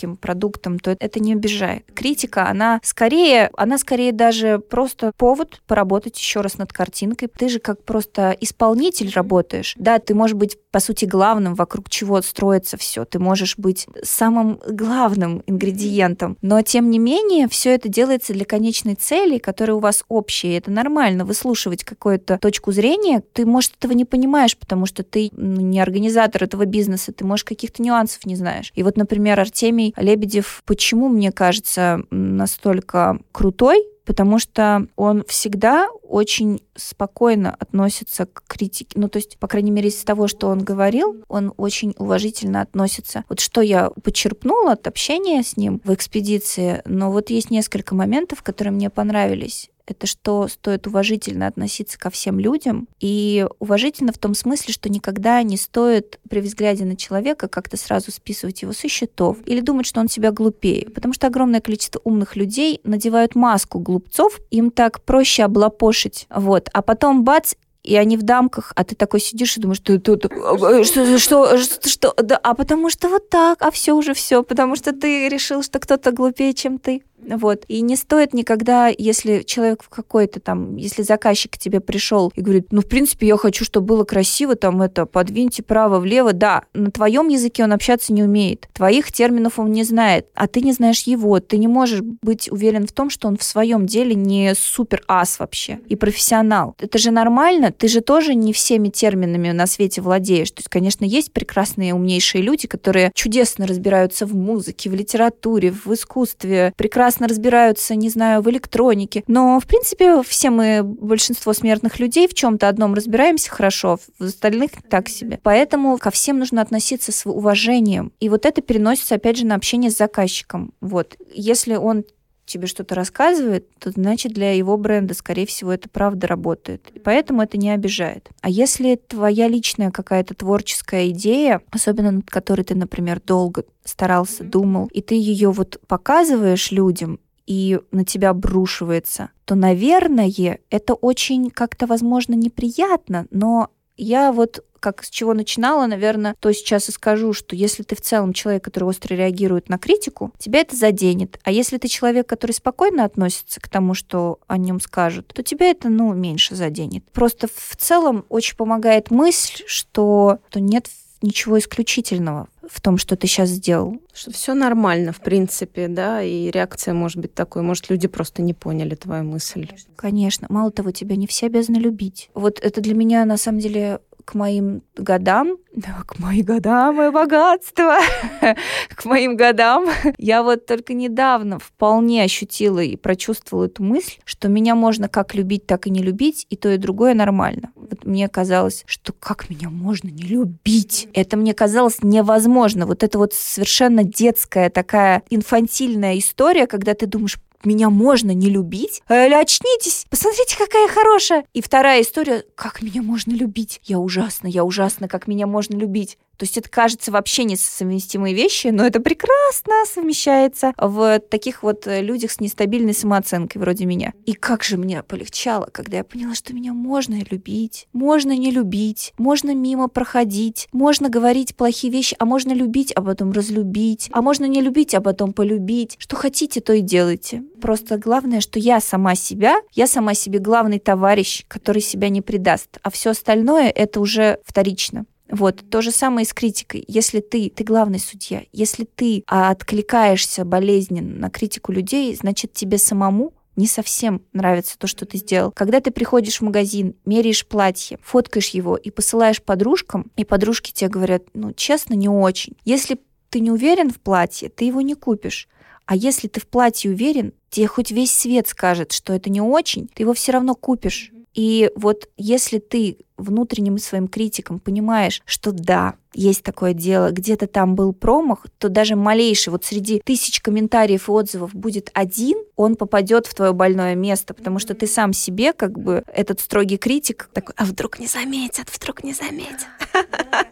коммерческим продуктом, то это не обижает. Критика, она скорее, она скорее даже просто повод поработать еще раз над картинкой. Ты же как просто исполнитель работаешь. Да, ты можешь быть, по сути, главным, вокруг чего строится все. Ты можешь быть самым главным ингредиентом. Но, тем не менее, все это делается для конечной цели, которая у вас общая. И это нормально выслушивать как какую-то точку зрения, ты, может, этого не понимаешь, потому что ты ну, не организатор этого бизнеса, ты, может, каких-то нюансов не знаешь. И вот, например, Артемий Лебедев, почему, мне кажется, настолько крутой, потому что он всегда очень спокойно относится к критике. Ну, то есть, по крайней мере, из того, что он говорил, он очень уважительно относится. Вот что я почерпнула от общения с ним в экспедиции, но вот есть несколько моментов, которые мне понравились это что стоит уважительно относиться ко всем людям. И уважительно в том смысле, что никогда не стоит при взгляде на человека как-то сразу списывать его со счетов или думать, что он себя глупее. Потому что огромное количество умных людей надевают маску глупцов, им так проще облапошить. Вот. А потом бац, и они в дамках, а ты такой сидишь и думаешь, что что, что, что, что, да, а потому что вот так, а все уже все, потому что ты решил, что кто-то глупее, чем ты. Вот. И не стоит никогда, если человек в какой-то там, если заказчик к тебе пришел и говорит, ну, в принципе, я хочу, чтобы было красиво, там это, подвиньте право-влево, да, на твоем языке он общаться не умеет, твоих терминов он не знает, а ты не знаешь его, ты не можешь быть уверен в том, что он в своем деле не супер ас вообще и профессионал. Это же нормально, ты же тоже не всеми терминами на свете владеешь. То есть, конечно, есть прекрасные, умнейшие люди, которые чудесно разбираются в музыке, в литературе, в искусстве, прекрасно прекрасно разбираются, не знаю, в электронике. Но, в принципе, все мы, большинство смертных людей, в чем-то одном разбираемся хорошо, в остальных так себе. Поэтому ко всем нужно относиться с уважением. И вот это переносится, опять же, на общение с заказчиком. Вот. Если он тебе что-то рассказывает, то значит для его бренда, скорее всего, это правда работает. И поэтому это не обижает. А если твоя личная какая-то творческая идея, особенно над которой ты, например, долго старался, думал, и ты ее вот показываешь людям, и на тебя обрушивается, то, наверное, это очень как-то, возможно, неприятно, но я вот как с чего начинала, наверное, то сейчас и скажу, что если ты в целом человек, который остро реагирует на критику, тебя это заденет. А если ты человек, который спокойно относится к тому, что о нем скажут, то тебя это, ну, меньше заденет. Просто в целом очень помогает мысль, что, что нет ничего исключительного в том, что ты сейчас сделал. Что все нормально, в принципе, да, и реакция может быть такой. Может, люди просто не поняли твою мысль. Конечно. Мало того, тебя не все обязаны любить. Вот это для меня, на самом деле, к моим годам, да, к моим годам, мое богатство, к моим годам, я вот только недавно вполне ощутила и прочувствовала эту мысль, что меня можно как любить, так и не любить, и то, и другое нормально. Вот мне казалось, что как меня можно не любить? Это мне казалось невозможно. Вот это вот совершенно детская такая инфантильная история, когда ты думаешь, меня можно не любить? Или очнитесь, посмотрите, какая хорошая. И вторая история, как меня можно любить? Я ужасно, я ужасно, как меня можно любить. То есть это кажется вообще несовместимые вещи, но это прекрасно совмещается в таких вот э, людях с нестабильной самооценкой вроде меня. И как же мне полегчало, когда я поняла, что меня можно любить, можно не любить, можно мимо проходить, можно говорить плохие вещи, а можно любить, а потом разлюбить, а можно не любить, а потом полюбить. Что хотите, то и делайте. Просто главное, что я сама себя, я сама себе главный товарищ, который себя не предаст, а все остальное это уже вторично. Вот, то же самое и с критикой. Если ты, ты главный судья, если ты откликаешься болезненно на критику людей, значит тебе самому не совсем нравится то, что ты сделал. Когда ты приходишь в магазин, меряешь платье, фоткаешь его и посылаешь подружкам, и подружки тебе говорят, ну, честно, не очень. Если ты не уверен в платье, ты его не купишь. А если ты в платье уверен, тебе хоть весь свет скажет, что это не очень, ты его все равно купишь. И вот если ты внутренним своим критиком понимаешь, что да, есть такое дело, где-то там был промах, то даже малейший, вот среди тысяч комментариев и отзывов будет один, он попадет в твое больное место, потому что ты сам себе, как бы, этот строгий критик, такой, а вдруг не заметят, вдруг не заметят. Да,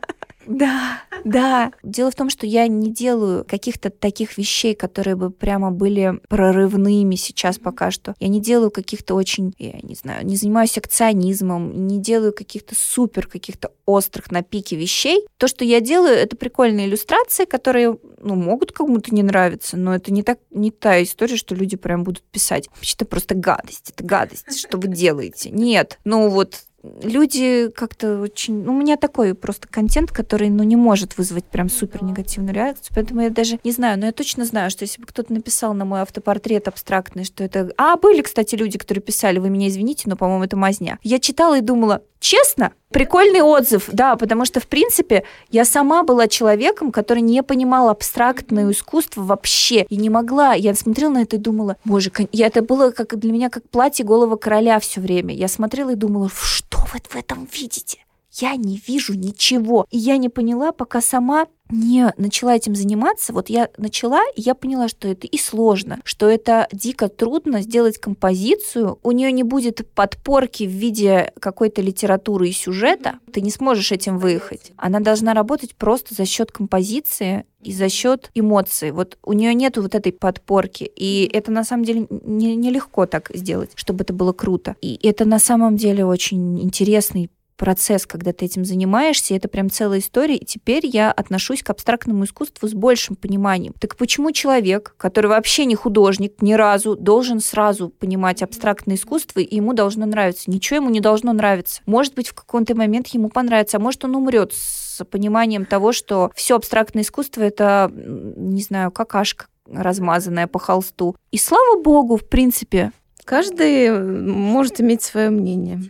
да. Дело в том, что я не делаю каких-то таких вещей, которые бы прямо были прорывными сейчас пока что. Я не делаю каких-то очень, я не знаю, не занимаюсь акционизмом, не делаю каких-то супер, каких-то острых на пике вещей. То, что я делаю, это прикольные иллюстрации, которые, ну, могут кому-то не нравиться, но это не так, не та история, что люди прям будут писать. Это просто гадость, это гадость, что вы делаете. Нет, ну вот люди как-то очень... Ну, у меня такой просто контент, который, ну, не может вызвать прям супер негативную реакцию, поэтому я даже не знаю, но я точно знаю, что если бы кто-то написал на мой автопортрет абстрактный, что это... А, были, кстати, люди, которые писали, вы меня извините, но, по-моему, это мазня. Я читала и думала, честно, Прикольный отзыв, да, потому что, в принципе, я сама была человеком, который не понимал абстрактное искусство вообще и не могла. Я смотрела на это и думала, боже, я, это было как для меня как платье голого короля все время. Я смотрела и думала, что вы в этом видите? Я не вижу ничего. И я не поняла, пока сама не начала этим заниматься, вот я начала, и я поняла, что это и сложно, что это дико трудно сделать композицию, у нее не будет подпорки в виде какой-то литературы и сюжета, ты не сможешь этим выехать. Она должна работать просто за счет композиции и за счет эмоций. Вот у нее нет вот этой подпорки. И это на самом деле нелегко не так сделать, чтобы это было круто. И это на самом деле очень интересный процесс, когда ты этим занимаешься, это прям целая история, и теперь я отношусь к абстрактному искусству с большим пониманием. Так почему человек, который вообще не художник ни разу, должен сразу понимать абстрактное искусство, и ему должно нравиться? Ничего ему не должно нравиться. Может быть, в какой-то момент ему понравится, а может, он умрет с пониманием того, что все абстрактное искусство это, не знаю, какашка размазанная по холсту. И слава богу, в принципе. Каждый может иметь свое мнение.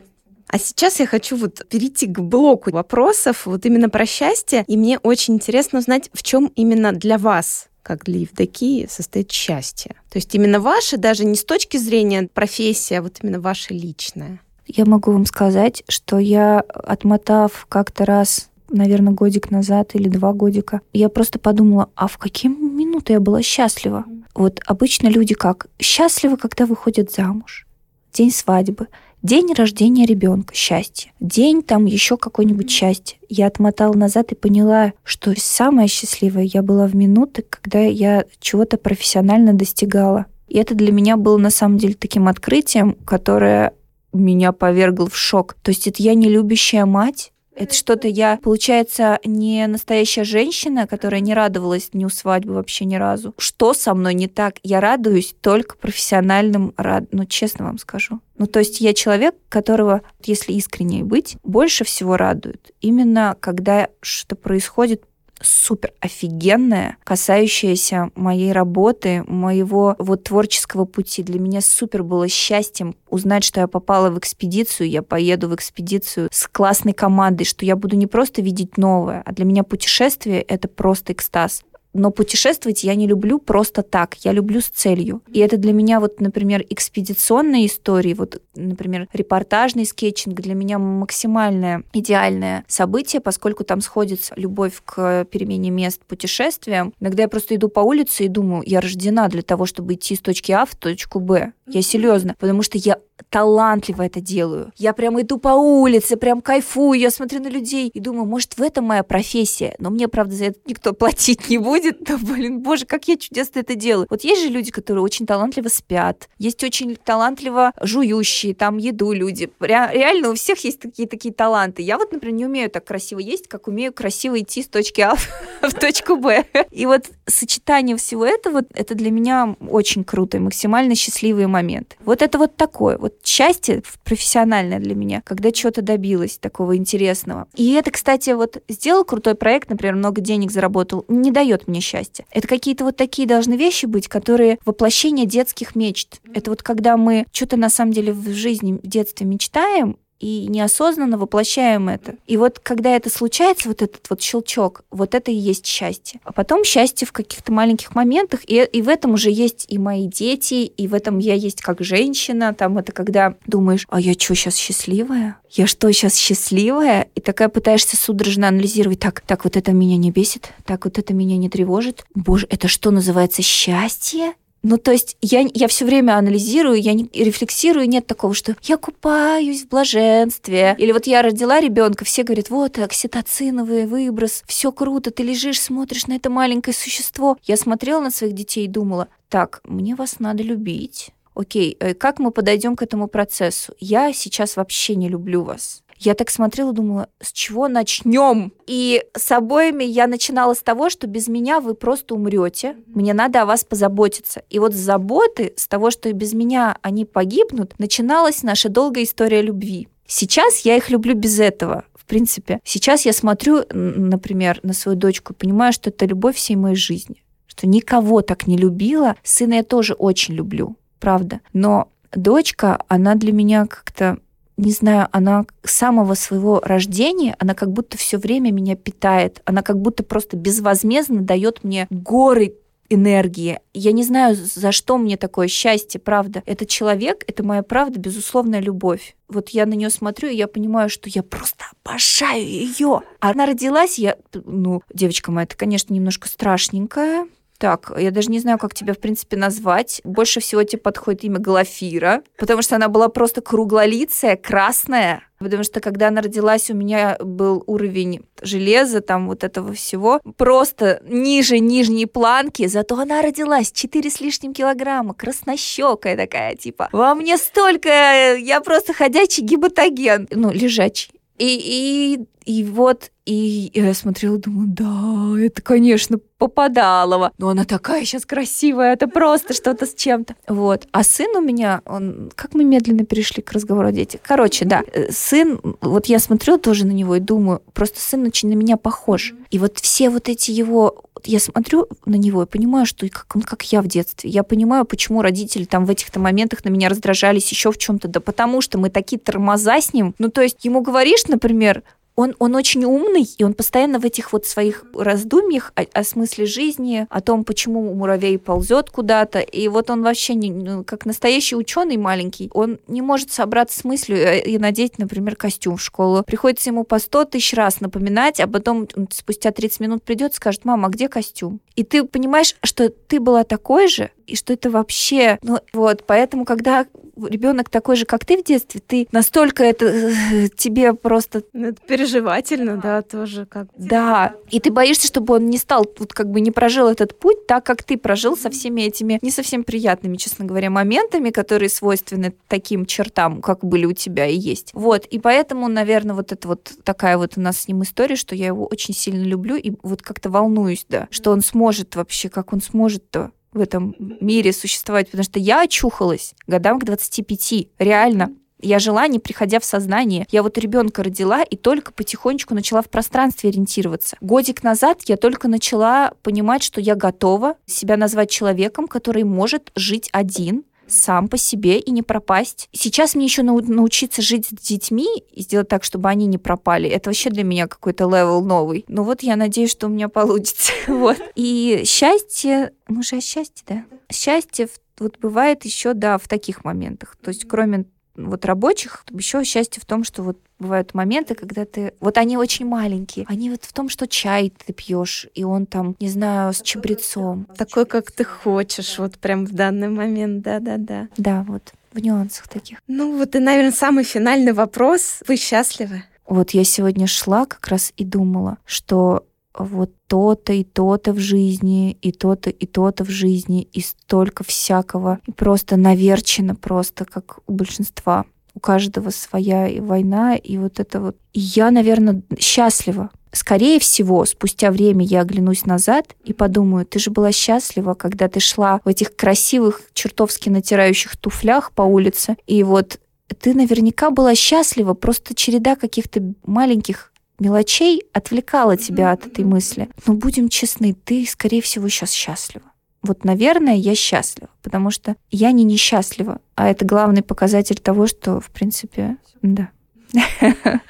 А сейчас я хочу вот перейти к блоку вопросов вот именно про счастье. И мне очень интересно узнать, в чем именно для вас как для Евдокии, состоит счастье. То есть именно ваше, даже не с точки зрения профессии, а вот именно ваше личное. Я могу вам сказать, что я, отмотав как-то раз наверное, годик назад или два годика, я просто подумала, а в какие минуты я была счастлива? вот обычно люди как счастливы, когда выходят замуж, день свадьбы, день рождения ребенка, счастье, день там еще какой-нибудь счастье. Я отмотала назад и поняла, что самое счастливое я была в минуты, когда я чего-то профессионально достигала. И это для меня было на самом деле таким открытием, которое меня повергло в шок. То есть это я не любящая мать, это что-то я, получается, не настоящая женщина, которая не радовалась дню свадьбы вообще ни разу. Что со мной не так? Я радуюсь только профессиональным, рад... ну, честно вам скажу. Ну, то есть я человек, которого, если искренне быть, больше всего радует. Именно когда что-то происходит супер офигенная, касающаяся моей работы, моего вот творческого пути. Для меня супер было счастьем узнать, что я попала в экспедицию, я поеду в экспедицию с классной командой, что я буду не просто видеть новое, а для меня путешествие — это просто экстаз но путешествовать я не люблю просто так, я люблю с целью. И это для меня вот, например, экспедиционные истории, вот, например, репортажный скетчинг для меня максимальное идеальное событие, поскольку там сходится любовь к перемене мест путешествиям. Иногда я просто иду по улице и думаю, я рождена для того, чтобы идти с точки А в точку Б. Я серьезно, потому что я талантливо это делаю. Я прям иду по улице, прям кайфую, я смотрю на людей и думаю, может, в этом моя профессия. Но мне, правда, за это никто платить не будет. Да, блин, боже, как я чудесно это делаю. Вот есть же люди, которые очень талантливо спят, есть очень талантливо жующие, там, еду люди. Реально у всех есть такие такие таланты. Я вот, например, не умею так красиво есть, как умею красиво идти с точки А в точку Б. И вот сочетание всего этого, это для меня очень круто и максимально счастливые моменты. Вот это вот такое. Вот счастье профессиональное для меня, когда чего-то добилась такого интересного. И это, кстати, вот сделал крутой проект, например, много денег заработал, не дает мне счастья. Это какие-то вот такие должны вещи быть, которые воплощение детских мечт. Это вот когда мы что-то на самом деле в жизни в детстве мечтаем, и неосознанно воплощаем это. И вот когда это случается, вот этот вот щелчок, вот это и есть счастье. А потом счастье в каких-то маленьких моментах, и, и в этом уже есть и мои дети, и в этом я есть как женщина, там это когда думаешь, а я что, сейчас счастливая? Я что, сейчас счастливая? И такая пытаешься судорожно анализировать, так, так вот это меня не бесит, так вот это меня не тревожит. Боже, это что называется счастье? Ну, то есть я, я все время анализирую, я не рефлексирую, нет такого, что я купаюсь в блаженстве. Или вот я родила ребенка, все говорят, вот окситоциновый выброс, все круто, ты лежишь, смотришь на это маленькое существо. Я смотрела на своих детей и думала, так, мне вас надо любить. Окей, э, как мы подойдем к этому процессу? Я сейчас вообще не люблю вас я так смотрела, думала, с чего начнем? И с обоими я начинала с того, что без меня вы просто умрете. Мне надо о вас позаботиться. И вот с заботы, с того, что без меня они погибнут, начиналась наша долгая история любви. Сейчас я их люблю без этого. В принципе, сейчас я смотрю, например, на свою дочку и понимаю, что это любовь всей моей жизни. Что никого так не любила. Сына я тоже очень люблю, правда. Но дочка, она для меня как-то не знаю, она с самого своего рождения, она как будто все время меня питает, она как будто просто безвозмездно дает мне горы энергии. Я не знаю, за что мне такое счастье, правда. Этот человек, это моя правда, безусловная любовь. Вот я на нее смотрю, и я понимаю, что я просто обожаю ее. Она родилась, я, ну, девочка моя, это, конечно, немножко страшненькая, так, я даже не знаю, как тебя, в принципе, назвать. Больше всего тебе подходит имя Глафира, потому что она была просто круглолицая, красная. Потому что когда она родилась, у меня был уровень железа, там вот этого всего, просто ниже нижней планки, зато она родилась 4 с лишним килограмма, краснощекая такая, типа, во мне столько, я просто ходячий гипотоген, ну, лежачий. И, и, и вот и я смотрела, думаю, да, это, конечно, Попадалова. Но она такая сейчас красивая, это просто что-то с чем-то. Вот. А сын у меня, он... Как мы медленно перешли к разговору о детях? Короче, да, э, сын, вот я смотрю тоже на него и думаю, просто сын очень на меня похож. И вот все вот эти его... Я смотрю на него и понимаю, что как он как я в детстве. Я понимаю, почему родители там в этих-то моментах на меня раздражались еще в чем-то. Да потому что мы такие тормоза с ним. Ну, то есть ему говоришь, например, он, он очень умный, и он постоянно в этих вот своих раздумьях о, о смысле жизни, о том, почему муравей ползет куда-то. И вот он вообще, не, ну, как настоящий ученый маленький, он не может собраться с мыслью э, и надеть, например, костюм в школу. Приходится ему по сто тысяч раз напоминать, а потом спустя 30 минут придет и скажет, мама, а где костюм? И ты понимаешь, что ты была такой же, и что это вообще... Ну вот, поэтому, когда ребенок такой же, как ты в детстве, ты настолько это э, тебе просто... Ну, это переживательно, да, тоже как... Да, и ты боишься, чтобы он не стал, вот как бы не прожил этот путь так, как ты прожил со всеми этими не совсем приятными, честно говоря, моментами, которые свойственны таким чертам, как были у тебя и есть. Вот, и поэтому, наверное, вот это вот такая вот у нас с ним история, что я его очень сильно люблю и вот как-то волнуюсь, да, что он сможет вообще, как он сможет-то в этом мире существовать, потому что я очухалась годам к 25, реально. Я жила, не приходя в сознание. Я вот ребенка родила и только потихонечку начала в пространстве ориентироваться. Годик назад я только начала понимать, что я готова себя назвать человеком, который может жить один, сам по себе и не пропасть. Сейчас мне еще научиться жить с детьми и сделать так, чтобы они не пропали. Это вообще для меня какой-то level новый. Ну вот я надеюсь, что у меня получится. вот. И счастье, мы же о счастье, да? Счастье вот бывает еще, да, в таких моментах. То есть кроме вот рабочих, еще счастье в том, что вот бывают моменты, когда ты... Вот они очень маленькие. Они вот в том, что чай ты пьешь, и он там, не знаю, с чабрецом. Такой, как ты хочешь, вот прям в данный момент, да-да-да. Да, вот в нюансах таких. Ну вот и, наверное, самый финальный вопрос. Вы счастливы? Вот я сегодня шла как раз и думала, что вот то-то и то-то в жизни, и то-то и то-то в жизни, и столько всякого. И просто наверчено, просто как у большинства. У каждого своя война, и вот это вот. И я, наверное, счастлива. Скорее всего, спустя время я оглянусь назад и подумаю, ты же была счастлива, когда ты шла в этих красивых, чертовски натирающих туфлях по улице, и вот ты наверняка была счастлива, просто череда каких-то маленьких мелочей отвлекала тебя от этой мысли. Но будем честны, ты, скорее всего, сейчас счастлива. Вот, наверное, я счастлива, потому что я не несчастлива, а это главный показатель того, что, в принципе, да.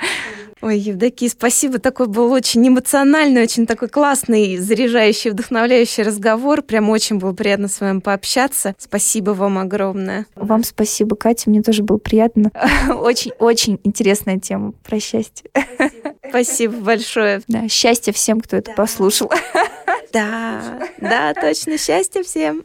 Ой, Евдокия, спасибо. Такой был очень эмоциональный, очень такой классный, заряжающий, вдохновляющий разговор. Прям очень было приятно с вами пообщаться. Спасибо вам огромное. Вам спасибо, Катя. Мне тоже было приятно. Очень-очень интересная тема про счастье. Спасибо большое. Да, счастье всем, кто это послушал. Да, да, точно. Счастья всем.